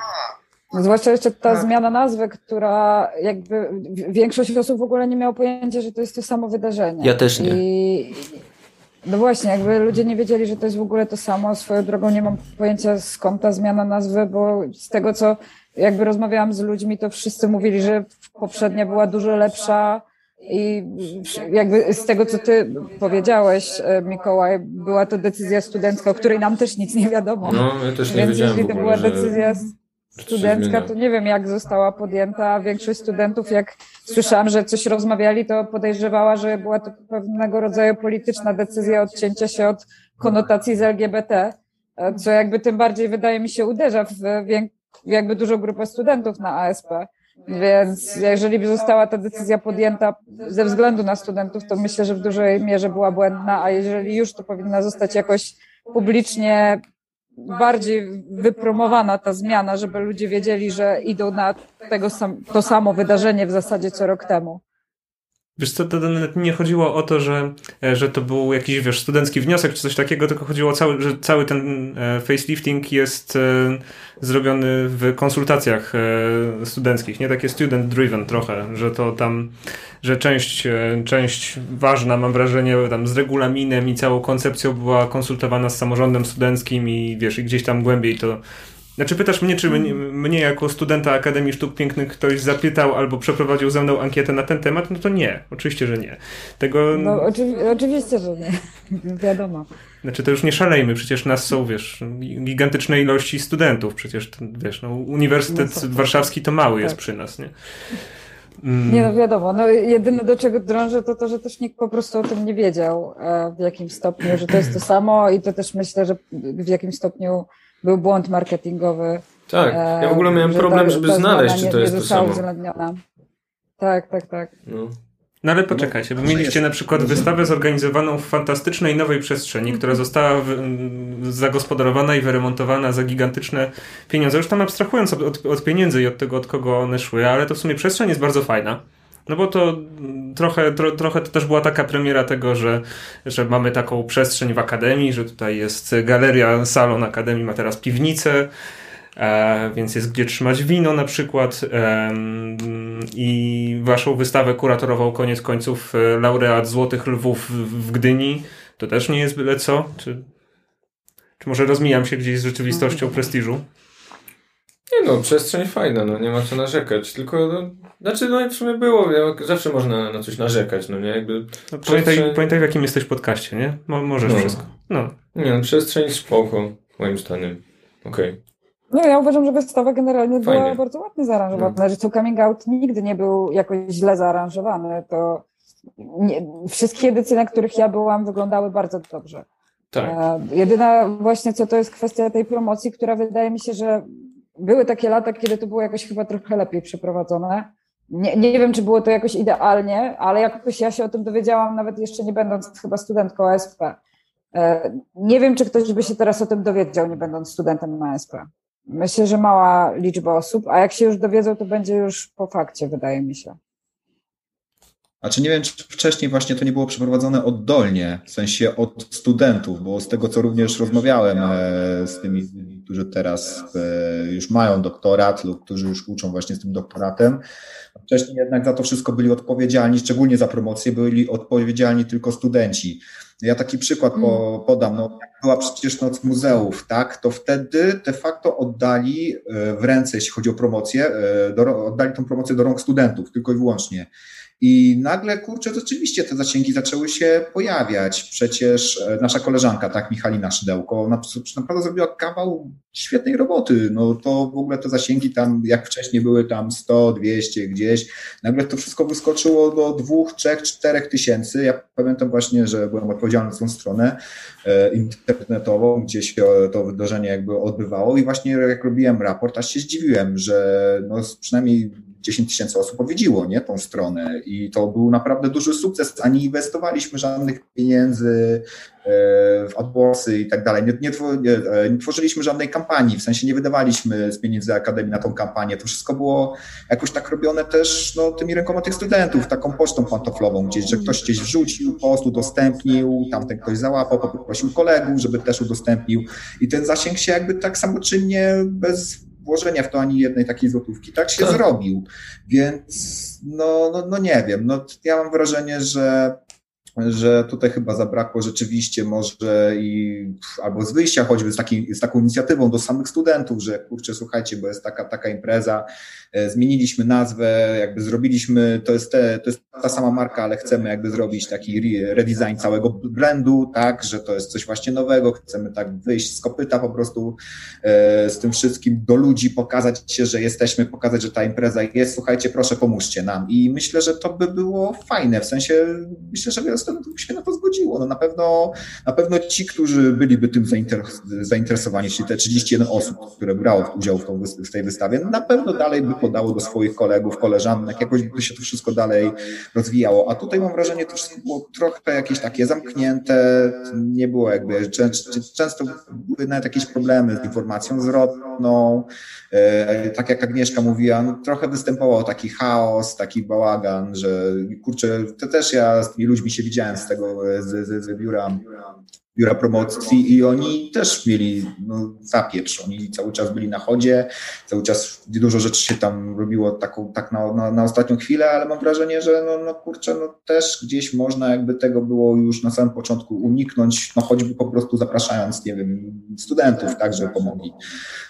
Zwłaszcza jeszcze ta tak. zmiana nazwy, która jakby większość osób w ogóle nie miało pojęcia, że to jest to samo wydarzenie. Ja też nie. I, no właśnie, jakby ludzie nie wiedzieli, że to jest w ogóle to samo. Swoją drogą nie mam pojęcia skąd ta zmiana nazwy, bo z tego co jakby rozmawiałam z ludźmi, to wszyscy mówili, że poprzednia była dużo lepsza. I jakby z tego, co ty powiedziałeś, e, Mikołaj, była to decyzja studencka, o której nam też nic nie wiadomo. No, ja też nie Więc jeśli to była decyzja studencka, to nie wiem, jak została podjęta. Większość studentów, jak słyszałam, że coś rozmawiali, to podejrzewała, że była to pewnego rodzaju polityczna decyzja odcięcia się od konotacji z LGBT, co jakby tym bardziej wydaje mi się uderza w jakby dużą grupę studentów na ASP. Więc jeżeli by została ta decyzja podjęta ze względu na studentów, to myślę, że w dużej mierze była błędna, a jeżeli już, to powinna zostać jakoś publicznie bardziej wypromowana ta zmiana, żeby ludzie wiedzieli, że idą na tego sam, to samo wydarzenie w zasadzie co rok temu. Wiesz co, to nie chodziło o to, że, e, że to był jakiś, wiesz, studencki wniosek czy coś takiego, tylko chodziło o cały, że cały ten e, facelifting jest e, zrobiony w konsultacjach studenckich, nie takie student driven trochę, że to tam, że część, część ważna, mam wrażenie, tam z regulaminem i całą koncepcją była konsultowana z samorządem studenckim i wiesz, i gdzieś tam głębiej to znaczy pytasz mnie, czy mnie, mnie, jako studenta Akademii Sztuk Pięknych ktoś zapytał albo przeprowadził ze mną ankietę na ten temat? No to nie, oczywiście, że nie. Tego... No oczywiście, że nie, wiadomo. Znaczy to już nie szalejmy, przecież nas są, wiesz, gigantyczne ilości studentów, przecież, wiesz, no, Uniwersytet no, Warszawski to mały tak. jest przy nas, nie? Mm. Nie no wiadomo, no jedyne do czego drążę to to, że też nikt po prostu o tym nie wiedział e, w jakim stopniu, że to jest to samo i to też myślę, że w jakim stopniu był błąd marketingowy. Tak, ja w ogóle miałem problem, ta, żeby ta znaleźć, czy to jest to samo. Tak, tak, tak. No. No ale poczekajcie, bo mieliście na przykład wystawę zorganizowaną w fantastycznej nowej przestrzeni, która została zagospodarowana i wyremontowana za gigantyczne pieniądze. Już tam abstrahując od, od, pieniędzy i od tego, od kogo one szły, ale to w sumie przestrzeń jest bardzo fajna. No bo to trochę, tro, trochę to też była taka premiera tego, że, że mamy taką przestrzeń w Akademii, że tutaj jest galeria, salon Akademii ma teraz piwnicę, e, więc jest gdzie trzymać wino na przykład e, i waszą wystawę kuratorował koniec końców e, laureat Złotych Lwów w, w Gdyni. To też nie jest byle co? Czy, czy może rozmijam się gdzieś z rzeczywistością prestiżu? Nie no, przestrzeń fajna, no nie ma co narzekać, tylko no, znaczy no w sumie było, zawsze można na coś narzekać, no nie, jakby... No, pamiętaj, pamiętaj w jakim jesteś podcaście, nie? Mo możesz no. wszystko. No. Nie no, przestrzeń spoko, moim zdaniem. Okej. Okay. No ja uważam, że wystawa generalnie Fajnie. była bardzo ładnie zaaranżowana, no. że to coming out nigdy nie był jakoś źle zaaranżowany, to nie, wszystkie edycje, na których ja byłam, wyglądały bardzo dobrze. Tak. E, jedyna właśnie co to jest kwestia tej promocji, która wydaje mi się, że były takie lata, kiedy to było jakoś chyba trochę lepiej przeprowadzone. Nie, nie wiem, czy było to jakoś idealnie, ale jakoś ja się o tym dowiedziałam, nawet jeszcze nie będąc chyba studentką ASP. E, nie wiem, czy ktoś by się teraz o tym dowiedział, nie będąc studentem ASP. Myślę, że mała liczba osób, a jak się już dowiedzą, to będzie już po fakcie, wydaje mi się. A czy nie wiem, czy wcześniej właśnie to nie było przeprowadzone oddolnie, w sensie od studentów, bo z tego, co również rozmawiałem e, z tymi, którzy teraz e, już mają doktorat lub którzy już uczą właśnie z tym doktoratem, wcześniej jednak za to wszystko byli odpowiedzialni, szczególnie za promocję, byli odpowiedzialni tylko studenci. Ja taki przykład po, podam. No, była przecież Noc Muzeów, tak? To wtedy de facto oddali e, w ręce, jeśli chodzi o promocję, do, oddali tą promocję do rąk studentów, tylko i wyłącznie. I nagle, kurczę, rzeczywiście te zasięgi zaczęły się pojawiać. Przecież e, nasza koleżanka, tak, Michalina Szydełko, naprawdę zrobiła kawał świetnej roboty. No to w ogóle te zasięgi tam, jak wcześniej były tam 100, 200 gdzieś, nagle to wszystko wyskoczyło do dwóch, trzech, czterech tysięcy. Ja pamiętam właśnie, że byłem odpowiedzialny za tą stronę e, internetową, gdzie się to wydarzenie jakby odbywało i właśnie jak robiłem raport, aż się zdziwiłem, że no przynajmniej 10 tysięcy osób odwiedziło nie, tą stronę i to był naprawdę duży sukces, a nie inwestowaliśmy żadnych pieniędzy e, w AdWordsy i tak dalej. Nie, nie, nie, tworzyliśmy żadnej kampanii, w sensie nie wydawaliśmy z pieniędzy Akademii na tą kampanię. To wszystko było jakoś tak robione też no, tymi rękoma tych studentów, taką pocztą pantoflową, gdzieś, że ktoś gdzieś wrzucił, post udostępnił, tamten ktoś załapał, poprosił kolegów, żeby też udostępnił i ten zasięg się jakby tak samoczynnie bez włożenia w to ani jednej takiej złotówki. Tak się tak. zrobił. Więc no, no, no nie wiem. No, ja mam wrażenie, że że tutaj chyba zabrakło rzeczywiście może i albo z wyjścia choćby z, taki, z taką inicjatywą do samych studentów, że kurczę, słuchajcie, bo jest taka, taka impreza, zmieniliśmy nazwę, jakby zrobiliśmy, to jest, te, to jest ta sama marka, ale chcemy jakby zrobić taki redesign całego brandu, tak, że to jest coś właśnie nowego, chcemy tak wyjść z kopyta po prostu e, z tym wszystkim do ludzi, pokazać się, że jesteśmy, pokazać, że ta impreza jest, słuchajcie, proszę pomóżcie nam. I myślę, że to by było fajne, w sensie myślę, że wiele studentów się na to zgodziło, no na pewno, na pewno ci, którzy byliby tym zainteresowani, czyli te 31 osób, które brało udział w, tą, w tej wystawie, na pewno dalej by podało do swoich kolegów, koleżanek, jakoś by się to wszystko dalej rozwijało. A tutaj mam wrażenie, to wszystko było trochę jakieś takie zamknięte, nie było jakby, często były nawet jakieś problemy z informacją zwrotną, e, tak jak Agnieszka mówiła, no, trochę występował taki chaos, taki bałagan, że kurczę, to też ja z tymi ludźmi się widziałem z tego, z, z, z biura biura promocji i oni też mieli no, zapieprz. Oni cały czas byli na chodzie, cały czas dużo rzeczy się tam robiło taką, tak na, na, na ostatnią chwilę, ale mam wrażenie, że no, no kurczę, no też gdzieś można jakby tego było już na samym początku uniknąć, no choćby po prostu zapraszając, nie wiem, studentów, tak, żeby pomogli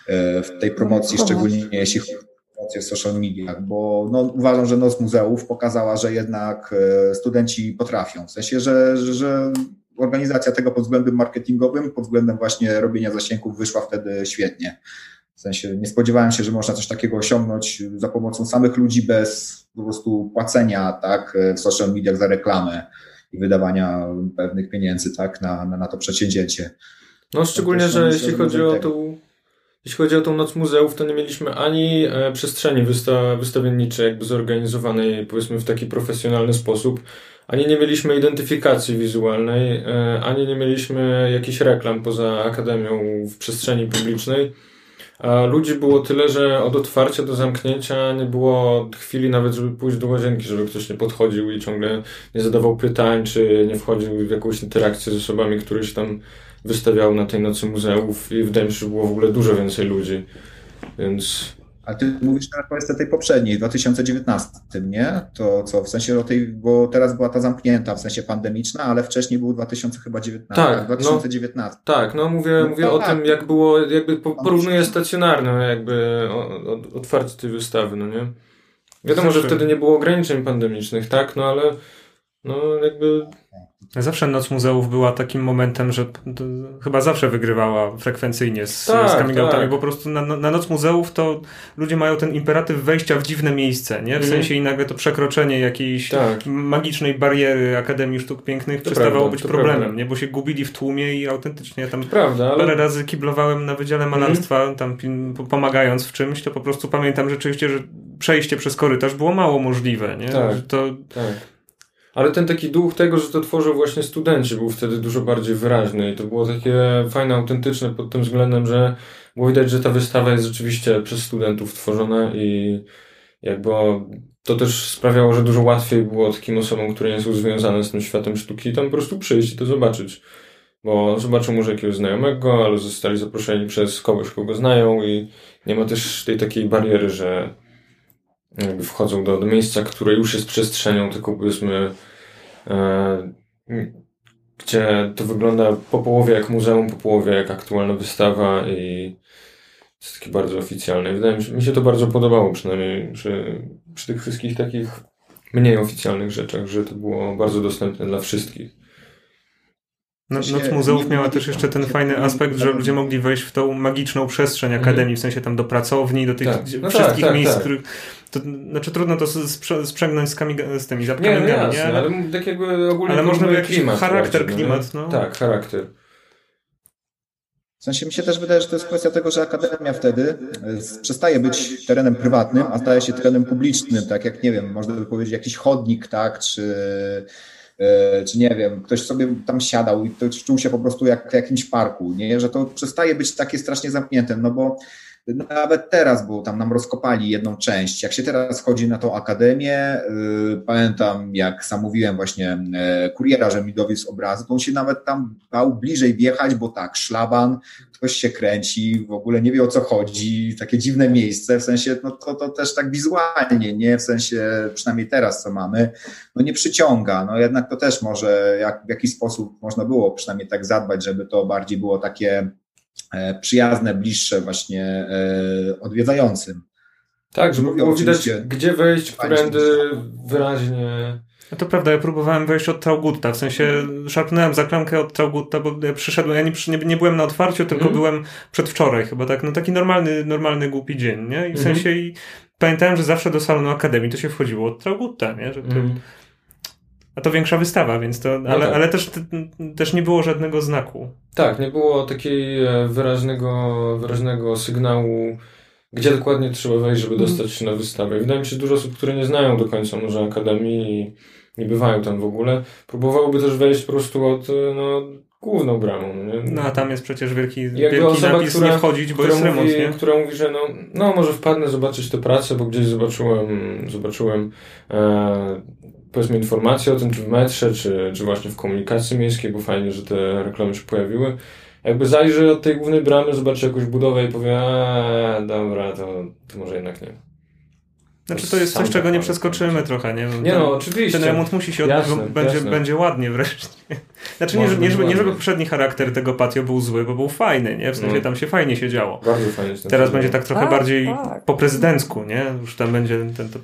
e, w tej promocji, szczególnie jeśli chodzi promocję w social mediach, bo no, uważam, że Noc Muzeów pokazała, że jednak e, studenci potrafią. W sensie, że, że organizacja tego pod względem marketingowym, pod względem właśnie robienia zasięgów wyszła wtedy świetnie. W sensie nie spodziewałem się, że można coś takiego osiągnąć za pomocą samych ludzi bez po prostu płacenia tak, w social mediach za reklamę i wydawania pewnych pieniędzy tak, na, na, na to przedsięwzięcie. No szczególnie, że jeśli chodzi o tą jeśli chodzi o tą Noc Muzeów, to nie mieliśmy ani e, przestrzeni wysta wystawienniczej jakby zorganizowanej powiedzmy w taki profesjonalny sposób, ani nie mieliśmy identyfikacji wizualnej, e, ani nie mieliśmy jakichś reklam poza akademią w przestrzeni publicznej. A ludzi było tyle, że od otwarcia do zamknięcia nie było chwili nawet, żeby pójść do łazienki, żeby ktoś nie podchodził i ciągle nie zadawał pytań, czy nie wchodził w jakąś interakcję z osobami, które się tam wystawiały na tej nocy muzeów i wydaje mi się, że było w ogóle dużo więcej ludzi. Więc a ty mówisz teraz powiedzmy tej poprzedniej, w 2019, nie? To co, w sensie o tej, bo teraz była ta zamknięta, w sensie pandemiczna, ale wcześniej był 2019. Tak, 2019. No, tak, no mówię, no, mówię o tak. tym, jak było, jakby porównuję stacjonarne, jakby otwarcie tej wystawy, no nie? Wiadomo, że wtedy nie było ograniczeń pandemicznych, tak? No ale no jakby Zawsze Noc Muzeów była takim momentem, że chyba zawsze wygrywała frekwencyjnie z, tak, z coming outami, tak. bo po prostu na, na, Noc Muzeów to ludzie mają ten imperatyw wejścia w dziwne miejsce, nie? W mm. sensie i nagle to przekroczenie jakiejś tak. magicznej bariery Akademii Sztuk Pięknych to przestawało prawda, być problemem, prawda. nie? Bo się gubili w tłumie i autentycznie tam prawda, parę ale... razy kiblowałem na Wydziale mhm. Malarstwa, mm. tam pomagając w czymś, to po prostu pamiętam rzeczywiście, że przejście przez korytarz było mało możliwe, nie? Tak, to... ale ten taki duch tego, że to tworzą właśnie studenci, był wtedy dużo bardziej wyraźny i to było takie fajne, autentyczne pod tym względem, że było widać, że ta wystawa jest rzeczywiście przez studentów tworzona i jakby to też sprawiało, że dużo łatwiej było takim osobom, które nie są związane z tym światem sztuki, tam po prostu przyjść i to zobaczyć. Bo zobaczą może jakiegoś znajomego, ale zostali zaproszeni przez kogoś, kogo znają i nie ma też tej takiej bariery, że jakby wchodzą do, do miejsca, które już jest przestrzenią, tylko powiedzmy, gdzie to wygląda po połowie jak muzeum, po połowie jak aktualna wystawa i jest takie bardzo oficjalne. Wydaje mi się, mi się to bardzo podobało, przynajmniej przy, przy tych wszystkich takich mniej oficjalnych rzeczach, że to było bardzo dostępne dla wszystkich. No, Noc Muzeów miała też jeszcze ten fajny aspekt, że ludzie mogli wejść w tą magiczną przestrzeń mhm. akademii, w sensie tam do pracowni, do tych tak. no wszystkich tak, tak, miejsc, tak. których. To, znaczy trudno to sprze sprzęgnąć z, z tymi zapkami, nie, no jasne, nie? Ale, ale tak jakby ogólnie ale można by jakiś klimat charakter, no klimat. No. Tak, charakter. W sensie mi się też wydaje, że to jest kwestia tego, że akademia wtedy e, przestaje być terenem prywatnym, a staje się terenem publicznym, tak jak, nie wiem, można by powiedzieć jakiś chodnik, tak, czy E, czy nie wiem, ktoś sobie tam siadał i czuł się po prostu jak w jakimś parku, nie? że to przestaje być takie strasznie zamknięte, no bo nawet teraz, bo tam nam rozkopali jedną część. Jak się teraz chodzi na tą akademię, yy, pamiętam, jak sam mówiłem właśnie yy, kuriera, że mi dowiózł obrazy, to on się nawet tam bał bliżej wjechać, bo tak, szlaban, ktoś się kręci, w ogóle nie wie o co chodzi, takie dziwne miejsce, w sensie, no to, to też tak wizualnie, nie, w sensie, przynajmniej teraz co mamy, no nie przyciąga, no jednak to też może jak, w jakiś sposób można było przynajmniej tak zadbać, żeby to bardziej było takie przyjazne, bliższe właśnie e, odwiedzającym. Tak, żeby było widać, gdzie wejść, którędy wyraźnie. No to prawda, ja próbowałem wejść od Traugutta, w sensie szarpnąłem za klamkę od Traugutta, bo ja przyszedłem, ja nie, nie, nie byłem na otwarciu, tylko mm. byłem przedwczoraj chyba, tak, no taki normalny, normalny głupi dzień, nie? I w mm. sensie i pamiętałem, że zawsze do salonu Akademii to się wchodziło od Traugutta, nie? Że to, mm. A to większa wystawa, więc to. No ale, tak. ale też, też nie było żadnego znaku. Tak, nie było takiego wyraźnego, wyraźnego sygnału, gdzie dokładnie trzeba wejść, żeby mhm. dostać się na wystawę. wydaje mi się, że dużo osób, które nie znają do końca może Akademii i nie bywają tam w ogóle, próbowałoby też wejść po prostu od no, główną bramą. No nie? No a tam jest przecież wielki, wielki osoba, napis która, nie wchodzić, bo jest remont, nie? Która mówi, że no, no może wpadnę zobaczyć tę pracę, bo gdzieś zobaczyłem, zobaczyłem e, powiedzmy informacje o tym, czy w metrze, czy, czy właśnie w komunikacji miejskiej, bo fajnie, że te reklamy się pojawiły. Jakby zajrzy od tej głównej bramy, zobaczy jakąś budowę i powie, a dobra, to, to może jednak nie. Znaczy to jest coś, czego nie przeskoczymy trochę, nie? Nie no, oczywiście. Ten remont musi się odbyć, będzie, jasne. będzie ładnie wreszcie. Znaczy nie, nie, żeby, nie żeby poprzedni charakter tego patio był zły, bo był fajny, nie? W sensie mm. tam się fajnie siedziało. Bardzo fajnie. Teraz będzie tak trochę tak, bardziej tak. po prezydencku, nie? Już tam będzie ten, ten,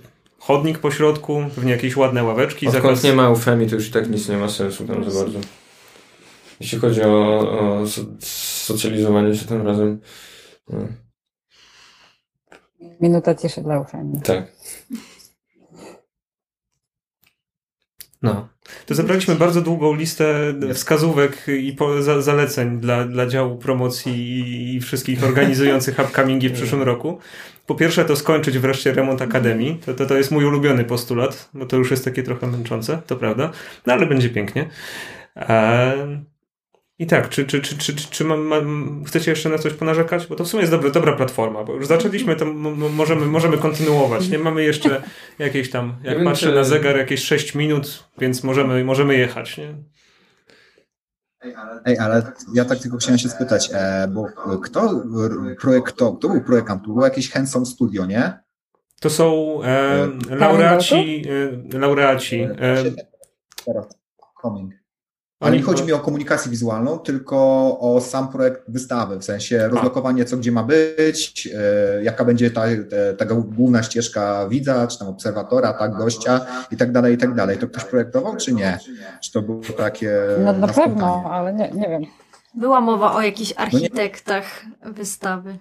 chodnik po środku, pewnie jakieś ładne ławeczki. Odkąd zakaz... nie ma eufemii, to już i tak nic nie ma sensu tam za bardzo. Jeśli chodzi o, o socjalizowanie się tym razem. No. Minuta cieszy dla eufemii. Tak. No. To zebraliśmy bardzo długą listę wskazówek i po, za, zaleceń dla, dla działu promocji i, i wszystkich organizujących upcomingi w przyszłym roku. Po pierwsze, to skończyć wreszcie remont akademii. To, to, to jest mój ulubiony postulat, bo to już jest takie trochę męczące, to prawda. No ale będzie pięknie. E, I tak, czy, czy, czy, czy, czy, czy mam, mam, chcecie jeszcze na coś ponarzekać? Bo to w sumie jest dobra, dobra platforma, bo już zaczęliśmy, to możemy, możemy kontynuować. Nie mamy jeszcze jakieś tam, jak patrzę na zegar, jakieś 6 minut, więc możemy, możemy jechać. Nie? Ej, ale ja tak tylko chciałem się spytać, e, bo kto projektował, kto był projektant? To było jakieś Handsome Studio, nie? To są e, laureaci, e, laureaci. E, Coming. Ale nie chodzi mi o komunikację wizualną, tylko o sam projekt wystawy, w sensie rozlokowanie, co gdzie ma być, e, jaka będzie ta, ta główna ścieżka widza, czy tam obserwatora, tak, gościa i tak dalej, i tak dalej. To ktoś projektował, czy nie? Czy to było takie. No na, pewno, ale nie, nie wiem. Była mowa o jakichś architektach no wystawy.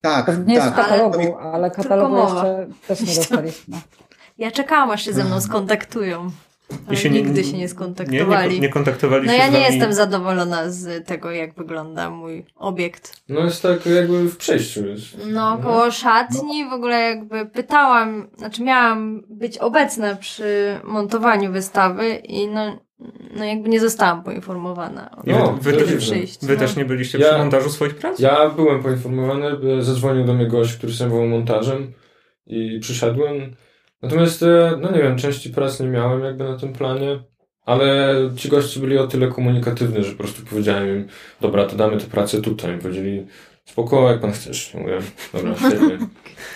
Tak, nie tak. jest katalogu, ale katalogu jeszcze też nie dostaliśmy. Ja czekałam, aż się ze mną skontaktują. I się nigdy nie, się nie skontaktowali. Nie, nie, kontaktowali no się ja nie jestem zadowolona z tego, jak wygląda mój obiekt. No jest tak jakby w przejściu. Jest. No koło szatni w ogóle jakby pytałam, znaczy miałam być obecna przy montowaniu wystawy i no, no jakby nie zostałam poinformowana o no, wy, wy, przyjść. Wy no. też nie byliście ja, przy montażu swoich prac? Ja byłem poinformowany, zadzwonił do mnie gość, który zajmował montażem i przyszedłem. Natomiast, e, no nie wiem, części prac nie miałem jakby na tym planie, ale ci goście byli o tyle komunikatywni, że po prostu powiedziałem im, dobra, to damy tę pracę tutaj. Powiedzieli, spoko, jak pan chcesz. Mówię, dobra, świetnie.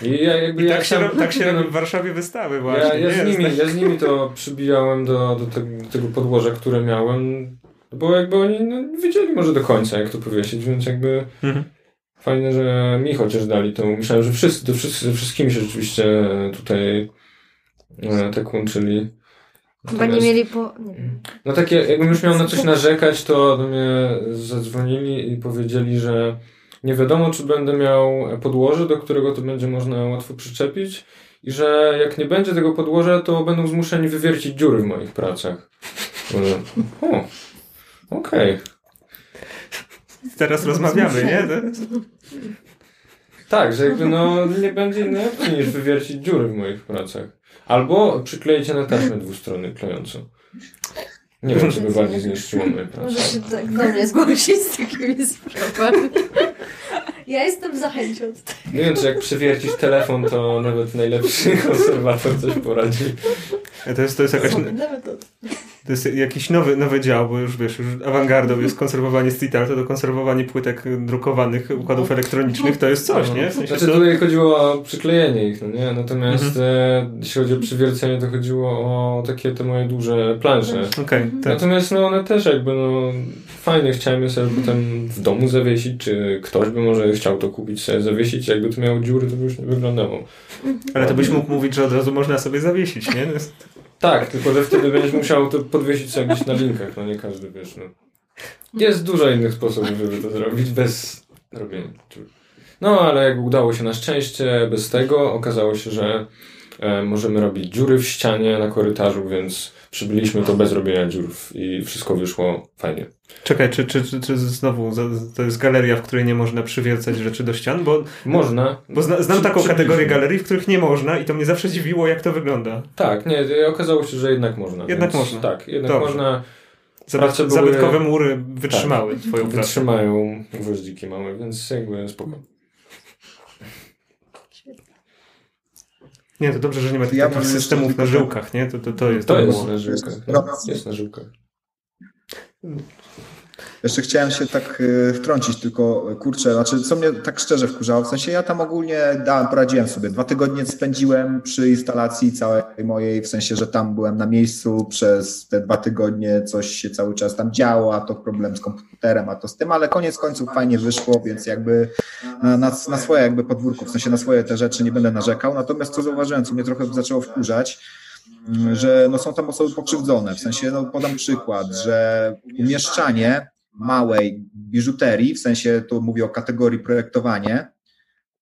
I, ja, jakby I tak, się, sam, tak się robi w Warszawie wystawy właśnie. Ja, ja, z, nimi, ja z nimi to przybijałem do, do tego, tego podłoża, które miałem, bo jakby oni no, wiedzieli może do końca, jak to powiesić, więc jakby mhm. fajne, że mi chociaż dali to. Myślałem, że wszyscy, to wszyscy, ze wszystkimi się rzeczywiście tutaj e, tak łączyli. Chyba nie mieli po... Nie No takie, jakbym już miał na coś narzekać, to do mnie zadzwonili i powiedzieli, że nie wiadomo, czy będę miał podłoże, do którego to będzie można łatwo przyczepić i że jak nie będzie tego podłoża, to będą zmuszeni wywiercić dziury w moich pracach. O, okej. Okay. Teraz rozmawiamy, nie? Tak, że jakby no nie będzie innej opcji niż wywiercić dziury w moich pracach. Albo przykleicie na taśmę dwustronny klejącą. Nie wiem, czy by bardziej zniszczyło moje pracę. Może się tak do mnie zgłosić z takimi sprawami. Ja jestem za chęcią. Nie wiem, czy jak przywiercisz telefon, to nawet najlepszy konserwator coś poradzi. To jest, to jest jakaś... To jest jakiś nowy, nowy dział, bo już wiesz, już awangardą jest konserwowanie street artu, to konserwowanie płytek drukowanych, układów elektronicznych, to jest coś, nie? W sensie znaczy to... tutaj chodziło o przyklejenie ich, no nie? Natomiast mhm. e, jeśli chodzi o przywiercenie, to chodziło o takie te moje duże plansze. Okay, tak. Natomiast no one też jakby no fajnie chciałem je sobie potem w domu zawiesić, czy ktoś by może chciał to kupić sobie zawiesić, jakby to miało dziury, to by już nie wyglądało. Ale to byś mógł mówić, że od razu można sobie zawiesić, nie? Tak, tylko że wtedy będziesz musiał to podwiesić sobie gdzieś na linkach, no nie każdy wiesz, no. Jest dużo innych sposobów, żeby to zrobić bez robienia. No, ale jak udało się na szczęście bez tego, okazało się, że e, możemy robić dziury w ścianie na korytarzu, więc przybyliśmy to bez robienia dziurów i wszystko wyszło fajnie. Czekaj, czy, czy, czy, czy znowu to jest galeria, w której nie można przywiercać rzeczy do ścian? Bo, można. Bo zna, znam taką kategorię galerii, w których nie można i to mnie zawsze dziwiło, jak to wygląda. Tak, nie, okazało się, że jednak można. Jednak można. Tak, jednak Dobrze. można. Zabyt, zabytkowe mury wytrzymały tak, twoją pracę. Wytrzymają gwoździki małe, więc jakby spoko. Nie, to dobrze, że nie ma ja takich systemów na żyłkach, nie? To, to, to jest, to jest na żyłkach. Jest na żyłkach. Jeszcze chciałem się tak e, wtrącić, tylko e, kurczę, znaczy co mnie tak szczerze wkurzało, w sensie ja tam ogólnie dałem, poradziłem sobie. Dwa tygodnie spędziłem przy instalacji całej mojej, w sensie, że tam byłem na miejscu przez te dwa tygodnie, coś się cały czas tam działo, a to problem z komputerem, a to z tym, ale koniec końców fajnie wyszło, więc jakby na, na, na swoje jakby podwórko, w sensie na swoje te rzeczy nie będę narzekał. Natomiast co zauważyłem, co mnie trochę zaczęło wkurzać, mm, że no są tam osoby pokrzywdzone. W sensie, no podam przykład, że umieszczanie małej biżuterii, w sensie tu mówię o kategorii projektowanie,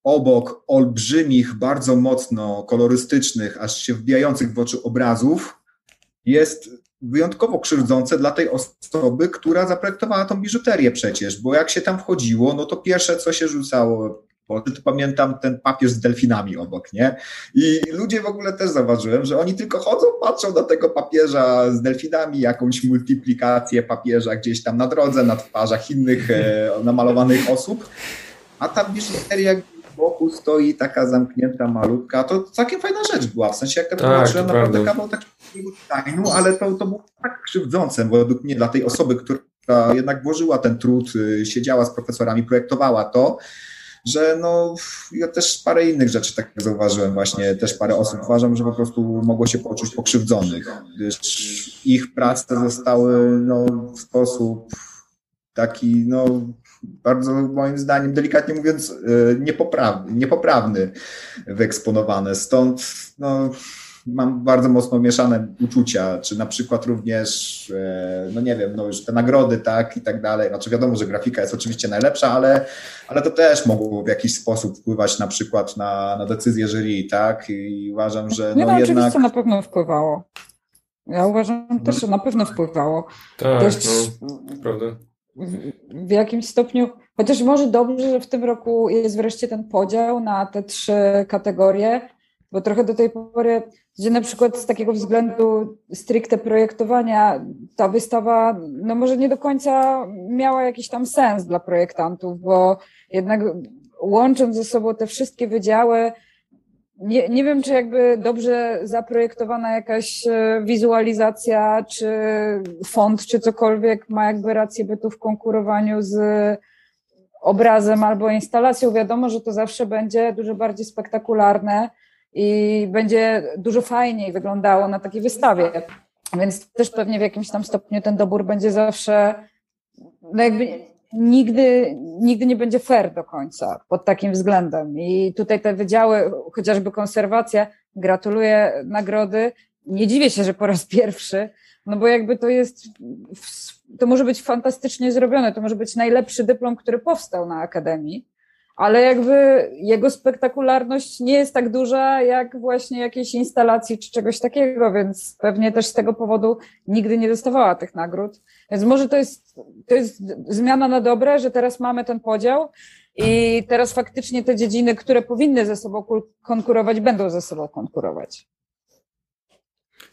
obok olbrzymich, bardzo mocno kolorystycznych, aż się wbijających w oczy obrazów, jest wyjątkowo krzywdzące dla tej osoby, która zaprojektowała tą biżuterię przecież, bo jak się tam wchodziło, no to pierwsze, co się rzucało to pamiętam ten papież z delfinami obok, nie? I ludzie w ogóle też zauważyłem, że oni tylko chodzą, patrzą na tego papieża z delfinami, jakąś multiplikację papieża gdzieś tam na drodze, na twarzach innych e, namalowanych osób, a ta biżuteria boku stoi taka zamknięta, malutka, to całkiem fajna rzecz była, w sensie jak ja to tak, naprawdę prawda. kawał takiego designu, ale to, to było tak krzywdzące według mnie dla tej osoby, która jednak włożyła ten trud, y, siedziała z profesorami, projektowała to, że no, ja też parę innych rzeczy tak zauważyłem właśnie, też parę osób uważam, że po prostu mogło się poczuć pokrzywdzonych, gdyż ich prace zostały no, w sposób taki, no, bardzo moim zdaniem, delikatnie mówiąc, e, niepoprawny, niepoprawny wyeksponowane. Stąd, no, mam bardzo mocno mieszane uczucia, czy na przykład również, e, no nie wiem, no już te nagrody, tak, i tak dalej. Znaczy wiadomo, że grafika jest oczywiście najlepsza, ale, ale to też mogło w jakiś sposób wpływać na przykład na, na decyzję jury, tak, i uważam, że no, no, no jednak... oczywiście na pewno wpływało. Ja uważam też, że na pewno wpływało. Tak, też no, prawda. W, w jakimś stopniu, chociaż może dobrze, że w tym roku jest wreszcie ten podział na te trzy kategorie, bo trochę do tej pory, gdzie na przykład z takiego względu stricte projektowania ta wystawa, no może nie do końca miała jakiś tam sens dla projektantów, bo jednak łącząc ze sobą te wszystkie wydziały, nie, nie wiem, czy jakby dobrze zaprojektowana jakaś e, wizualizacja, czy font, czy cokolwiek ma jakby rację bytu w konkurowaniu z obrazem albo instalacją. Wiadomo, że to zawsze będzie dużo bardziej spektakularne i będzie dużo fajniej wyglądało na takiej wystawie. Więc też pewnie w jakimś tam stopniu ten dobór będzie zawsze, no jakby nigdy, nigdy nie będzie fair do końca pod takim względem. I tutaj te wydziały, chociażby konserwacja, gratuluję nagrody. Nie dziwię się, że po raz pierwszy, no bo jakby to jest, to może być fantastycznie zrobione, to może być najlepszy dyplom, który powstał na Akademii ale jakby jego spektakularność nie jest tak duża jak właśnie jakiejś instalacji czy czegoś takiego, więc pewnie też z tego powodu nigdy nie dostawała tych nagród. Więc może to jest, to jest zmiana na dobre, że teraz mamy ten podział i teraz faktycznie te dziedziny, które powinny ze sobą konkurować, będą ze sobą konkurować.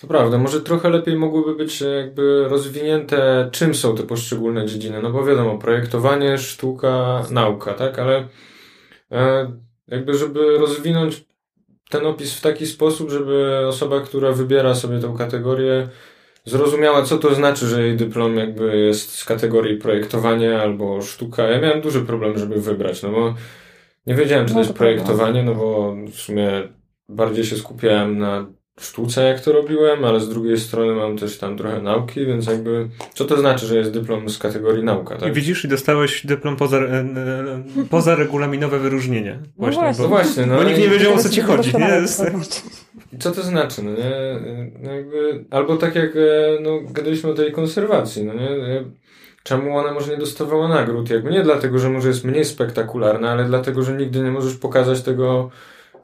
To prawda, może trochę lepiej mogłyby być jakby rozwinięte, czym są te poszczególne dziedziny. No bo wiadomo, projektowanie, sztuka, nauka, tak? Ale E, jakby żeby rozwinąć ten opis w taki sposób, żeby osoba, która wybiera sobie tą kategorię, zrozumiała, co to znaczy, że jej dyplom jakby jest z kategorii projektowanie albo sztuka. Ja miałem duży problem, żeby wybrać, no bo nie wiedziałem, czy to no jest projektowanie, no bo w sumie bardziej się skupiałem na sztuce, jak to robiłem, ale z drugiej strony mam też tam trochę nauki, więc jakby co to znaczy, że jest dyplom z kategorii nauka, tak? I widzisz, i dostałeś dyplom poza, e, e, poza regulaminowe wyróżnienie. No właśnie, no właśnie, bo, no właśnie, no bo nikt nie wiedział, o co ci chodzi. Nie? Co to znaczy, no nie? No jakby, albo tak jak no, gadaliśmy o tej konserwacji, no nie? Czemu ona może nie dostawała nagród? Jakby nie dlatego, że może jest mniej spektakularna, ale dlatego, że nigdy nie możesz pokazać tego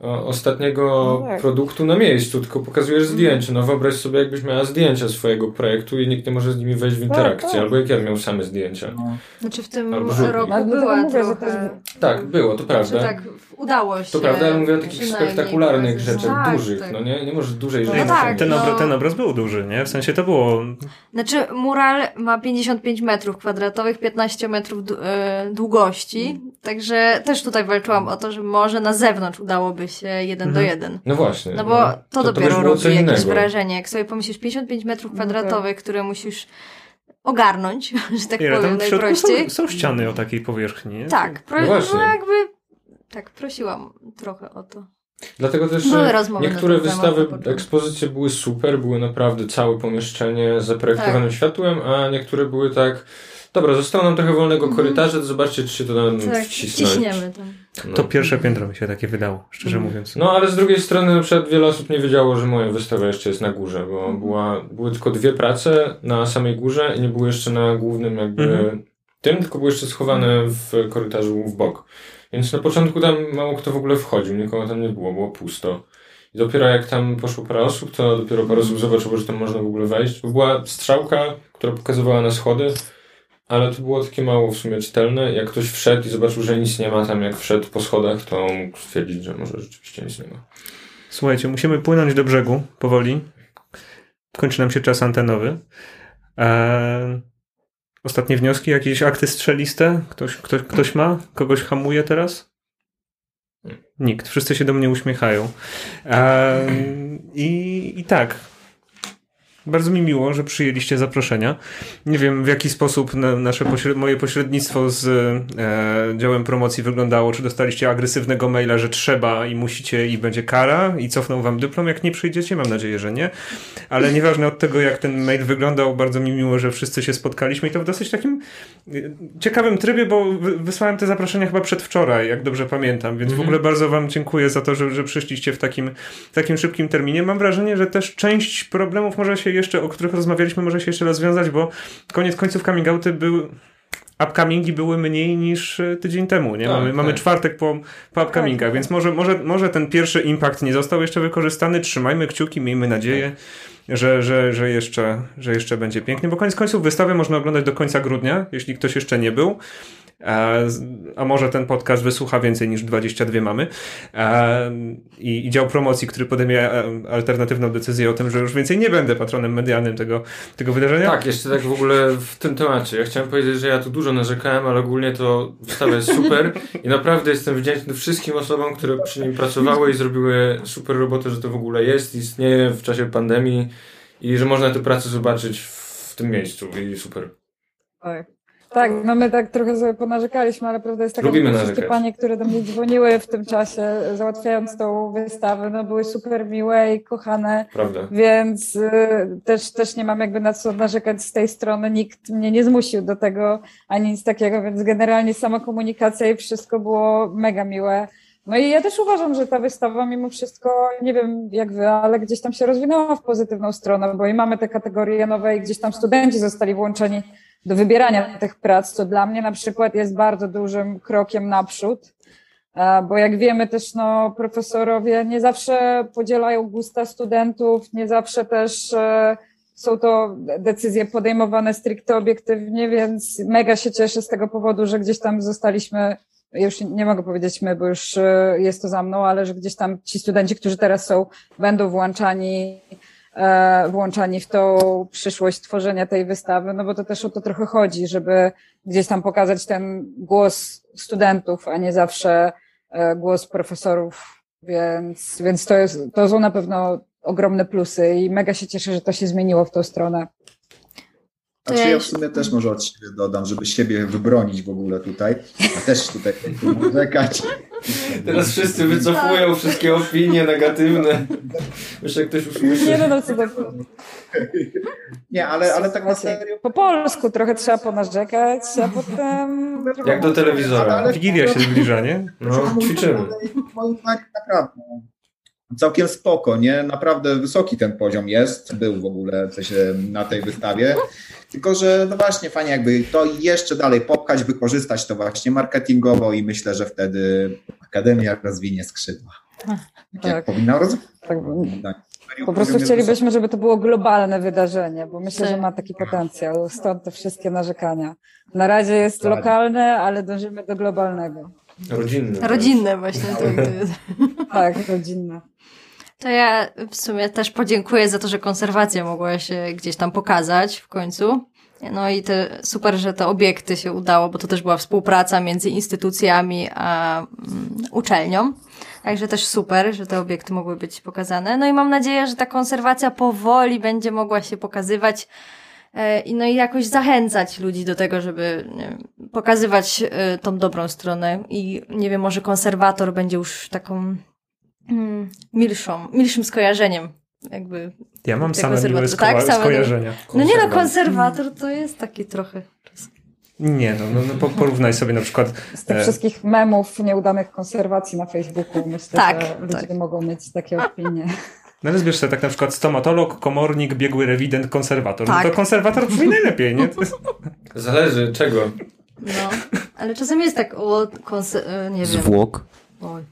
ostatniego no tak. produktu na miejscu, tylko pokazujesz mhm. zdjęcie. No wyobraź sobie, jakbyś miała zdjęcia swojego projektu i nikt nie może z nimi wejść w tak, interakcję, tak, albo jak ja miał same zdjęcia. No. Znaczy w tym roku była mówię, trochę... Tak, było, to prawda. Znaczy, tak, udało się. To prawda, ale mówię o takich spektakularnych rzeczach, tak, dużych, tak. no nie? Nie możesz dłużej no, no tak, ten, obraz, ten obraz był duży, nie? W sensie to było... Znaczy mural ma 55 metrów kwadratowych, 15 metrów e, długości, także też tutaj walczyłam o to, że może na zewnątrz udałoby się jeden mhm. do jeden. No właśnie. No bo to, to dopiero to robi jakieś wrażenie. Jak sobie pomyślisz 55 metrów no kwadratowych, no które musisz ogarnąć, że tak powiem najprościej. Są, są, ściany o takiej powierzchni. Nie? Tak, pro, no, no jakby tak, prosiłam trochę o to. Dlatego też niektóre wystawy, ekspozycje były super, były naprawdę całe pomieszczenie zaprojektowanym tak. światłem, a niektóre były tak Dobra, zostało nam trochę wolnego mhm. korytarza, to zobaczcie, czy się to nam tak, wcisnąć. Ciśniemy tam. No. To pierwsze piętro mi się takie wydało, szczerze mm. mówiąc. No, ale z drugiej strony na przykład wiele osób nie wiedziało, że moja wystawa jeszcze jest na górze, bo mm. była, były tylko dwie prace na samej górze i nie były jeszcze na głównym jakby mm. tym, tylko były jeszcze schowane w korytarzu w bok. Więc na początku tam mało kto w ogóle wchodził, nikogo tam nie było, było pusto. I dopiero jak tam poszło parę osób, to dopiero parę osób zobaczyło, że tam można w ogóle wejść. Bo była strzałka, która pokazywała na schody, ale to było takie mało w sumie czytelne. Jak ktoś wszedł i zobaczył, że nic nie ma tam, jak wszedł po schodach, to mógł stwierdzić, że może rzeczywiście nic nie ma. Słuchajcie, musimy płynąć do brzegu powoli. Kończy nam się czas antenowy. Eee, ostatnie wnioski, jakieś akty strzeliste? Ktoś, ktoś, ktoś ma? Kogoś hamuje teraz? Nikt. Wszyscy się do mnie uśmiechają. I, I tak, bardzo mi miło, że przyjęliście zaproszenia. Nie wiem, w jaki sposób nasze pośred... moje pośrednictwo z e, działem promocji wyglądało. Czy dostaliście agresywnego maila, że trzeba i musicie i będzie kara i cofną wam dyplom, jak nie przyjdziecie? Mam nadzieję, że nie. Ale nieważne od tego, jak ten mail wyglądał, bardzo mi miło, że wszyscy się spotkaliśmy i to w dosyć takim e, ciekawym trybie, bo wysłałem te zaproszenia chyba przedwczoraj, jak dobrze pamiętam, więc w mhm. ogóle bardzo wam dziękuję za to, że, że przyszliście w takim, w takim szybkim terminie. Mam wrażenie, że też część problemów może się jeszcze, o których rozmawialiśmy, może się jeszcze rozwiązać, bo koniec końców coming outy były upcomingi były mniej niż e, tydzień temu, nie? Tak, mamy, tak. mamy czwartek po, po upcomingach, tak, więc może, może, może ten pierwszy impact nie został jeszcze wykorzystany. Trzymajmy kciuki, miejmy nadzieję. że, że, że, jeszcze, że jeszcze będzie pięknie, bo koniec końców wystawę można oglądać do końca grudnia, jeśli ktoś jeszcze nie był. A może ten podcast wysłucha więcej niż 22 mamy. I, I dział promocji, który podejmie alternatywną decyzję o tym, że już więcej nie będę patronem medialnym tego, tego wydarzenia. Tak, jeszcze tak w ogóle w tym temacie. Ja chciałem powiedzieć, że ja tu dużo narzekałem, ale ogólnie to wystawa jest super i naprawdę jestem wdzięczny wszystkim osobom, które przy nim pracowały i zrobiły super robotę, że to w ogóle jest, istnieje w czasie pandemii i że można tę pracę zobaczyć w tym miejscu i super. Tak. Tak, no my tak trochę sobie ponarzekaliśmy, ale prawda jest taka, Lubimy że wszystkie panie, które do mnie dzwoniły w tym czasie, załatwiając tą wystawę, no były super miłe i kochane. Prawda. Więc y, też, też nie mam jakby na co narzekać z tej strony. Nikt mnie nie zmusił do tego, ani nic takiego, więc generalnie sama komunikacja i wszystko było mega miłe. No i ja też uważam, że ta wystawa mimo wszystko, nie wiem jak wy, ale gdzieś tam się rozwinęła w pozytywną stronę, bo i mamy te kategorie nowe i gdzieś tam studenci zostali włączeni do wybierania tych prac, co dla mnie na przykład jest bardzo dużym krokiem naprzód, e, bo jak wiemy też no, profesorowie nie zawsze podzielają gusta studentów, nie zawsze też e, są to decyzje podejmowane stricte obiektywnie, więc mega się cieszę z tego powodu, że gdzieś tam zostaliśmy, już nie mogę powiedzieć my, bo już e, jest to za mną, ale że gdzieś tam ci studenci, którzy teraz są, będą włączani włączani w tą przyszłość tworzenia tej wystawy, no bo to też o to trochę chodzi, żeby gdzieś tam pokazać ten głos studentów, a nie zawsze e, głos profesorów, więc, więc to, jest, to są na pewno ogromne plusy i mega się cieszę, że to się zmieniło w tą stronę. Znaczy ja w sumie też może od siebie dodam, żeby siebie wybronić w ogóle tutaj. A też tutaj narzekać. Teraz wszyscy wycofują wszystkie opinie negatywne. Jeszcze ktoś usłyszy. Nie no, no co to... Nie, ale, ale tak na serio. Po polsku trochę trzeba ponarzekać, a potem... Jak do telewizora. Ale, Wigilia się zbliża, nie? No, ćwiczymy. Moim naprawdę całkiem spoko, nie? Naprawdę wysoki ten poziom jest, był w ogóle coś na tej wystawie. Tylko, że no właśnie fajnie jakby to jeszcze dalej popchać, wykorzystać to właśnie marketingowo i myślę, że wtedy Akademia rozwinie skrzydła. Tak, tak. jak powinna rozwijać. Tak, tak. Po prostu chcielibyśmy, żeby to było globalne wydarzenie, bo myślę, że ma taki potencjał. Stąd te wszystkie narzekania. Na razie jest lokalne, ale dążymy do globalnego. Rodzinne. Rodzinne właśnie. tak, rodzinne. To ja w sumie też podziękuję za to, że konserwacja mogła się gdzieś tam pokazać w końcu. No i te, super, że te obiekty się udało, bo to też była współpraca między instytucjami a um, uczelnią. Także też super, że te obiekty mogły być pokazane. No i mam nadzieję, że ta konserwacja powoli będzie mogła się pokazywać e, i no i jakoś zachęcać ludzi do tego, żeby pokazywać e, tą dobrą stronę i nie wiem, może konserwator będzie już taką mm, milszą, milszym skojarzeniem. Jakby ja mam same miłe sko tak, skojarzenia. No nie no, konserwator to jest taki trochę... Nie, no, no, no porównaj sobie na przykład... Z tych e... wszystkich memów nieudanych konserwacji na Facebooku myślę, tak, że ludzie tak. mogą mieć takie opinie. No ale zbierz sobie tak na przykład stomatolog, komornik, biegły rewident, konserwator. Tak. No to tak. konserwator brzmi najlepiej, nie? Zależy czego. No, ale czasem jest tak o, konser... E, nie wiem. Zwłok. Oj.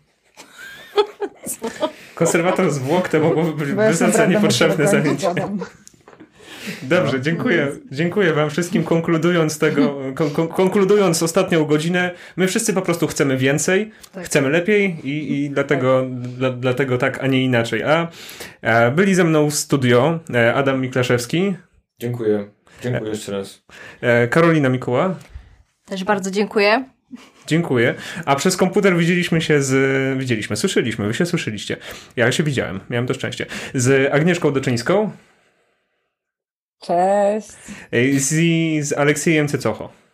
Konserwator zwłok to mogłoby być wysoce niepotrzebne zajęcie. Dobrze, dziękuję. Dziękuję Wam wszystkim. Konkludując tego, kon konkludując ostatnią godzinę, my wszyscy po prostu chcemy więcej, tak. chcemy lepiej i, i dlatego, tak. Dla, dlatego tak, a nie inaczej. A, a byli ze mną w studio e, Adam Miklaszewski. Dziękuję. Dziękuję jeszcze raz. E, Karolina Mikuła. Też bardzo dziękuję. Dziękuję. A przez komputer widzieliśmy się z. Widzieliśmy, słyszeliśmy, wy się słyszeliście. Ja się widziałem, miałem to szczęście. Z Agnieszką Doczyńską. Cześć. Z, z Aleksiejem Cecocho.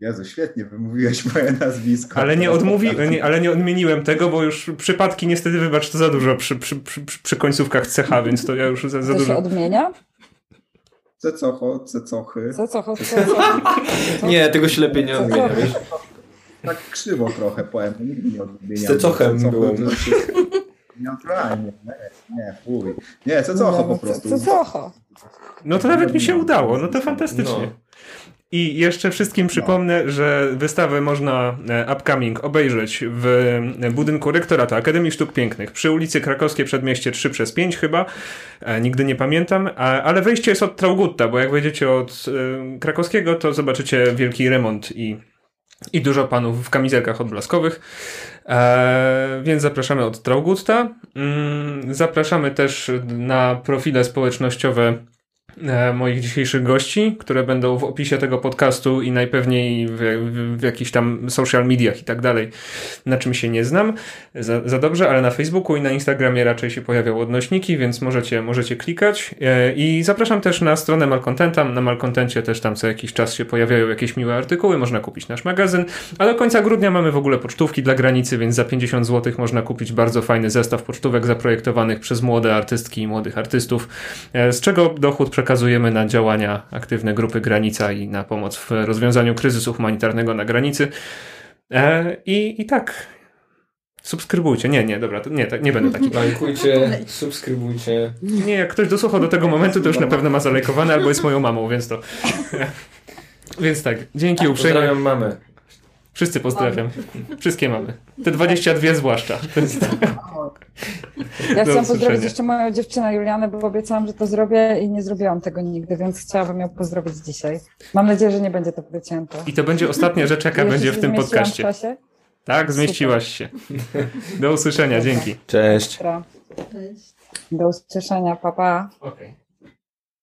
Jezu, świetnie wymówiłeś moje nazwisko. Ale nie, odmówi, nie, ale nie odmieniłem tego, bo już przypadki niestety, wybacz, to za dużo przy, przy, przy, przy końcówkach CH, więc to ja już za, za to dużo. się odmienia? Cecocho, cecochy. Cecocho, cecocho. Nie, tego się lepiej nie odmienia, wiesz? Tak krzywo trochę powiem, nigdy nie odmieniam. Z cecochem byłem. Neutralnie, nie, nie, fuj. Nie, cecocho po prostu. Cecocho. No to nawet mi się udało, no to fantastycznie. No. I jeszcze wszystkim no. przypomnę, że wystawę można e, upcoming obejrzeć w budynku rektoratu Akademii Sztuk Pięknych przy ulicy Krakowskiej Przedmieście 3 przez 5 chyba. E, nigdy nie pamiętam, ale wejście jest od Traugutta, bo jak wejdziecie od e, Krakowskiego, to zobaczycie wielki remont i, i dużo panów w kamizelkach odblaskowych. E, więc zapraszamy od Traugutta. Mm, zapraszamy też na profile społecznościowe E, moich dzisiejszych gości, które będą w opisie tego podcastu i najpewniej w, w, w jakichś tam social mediach i tak dalej, na czym się nie znam za, za, dobrze, ale na Facebooku i na Instagramie raczej się pojawiają odnośniki, więc możecie, możecie klikać. E, I zapraszam też na stronę Malcontenta. Na Malcontencie też tam co jakiś czas się pojawiają jakieś miłe artykuły, można kupić nasz magazyn, a do końca grudnia mamy w ogóle pocztówki dla granicy, więc za 50 zł można kupić bardzo fajny zestaw pocztówek zaprojektowanych przez młode artystki i młodych artystów, e, z czego dochód przekazuje przekazujemy na działania aktywne grupy Granica i na pomoc w rozwiązaniu kryzysu humanitarnego na granicy. E, I, i tak. Subskrybujcie. Nie, nie, dobra, to nie, tak, nie będę taki. Lajkujcie, subskrybujcie. Nie, jak ktoś dosłuchał do tego momentu, to już na pewno ma zalajkowane albo jest moją mamą, więc to. więc tak, dzięki uprzejmie. Pozdrawiam mamę. Wszyscy pozdrawiam. Wszystkie mamy. Te 22 zwłaszcza. Ja chciałam pozdrowić jeszcze moją dziewczynę Julianę, bo obiecałam, że to zrobię i nie zrobiłam tego nigdy, więc chciałabym ją pozdrowić dzisiaj. Mam nadzieję, że nie będzie to wycięte. I to będzie ostatnia rzecz, jaka będzie w tym podcaście. W? Tak, zmieściłaś się. Do usłyszenia, dzięki. Cześć. Cześć. Do usłyszenia, papa. Pa. Okay.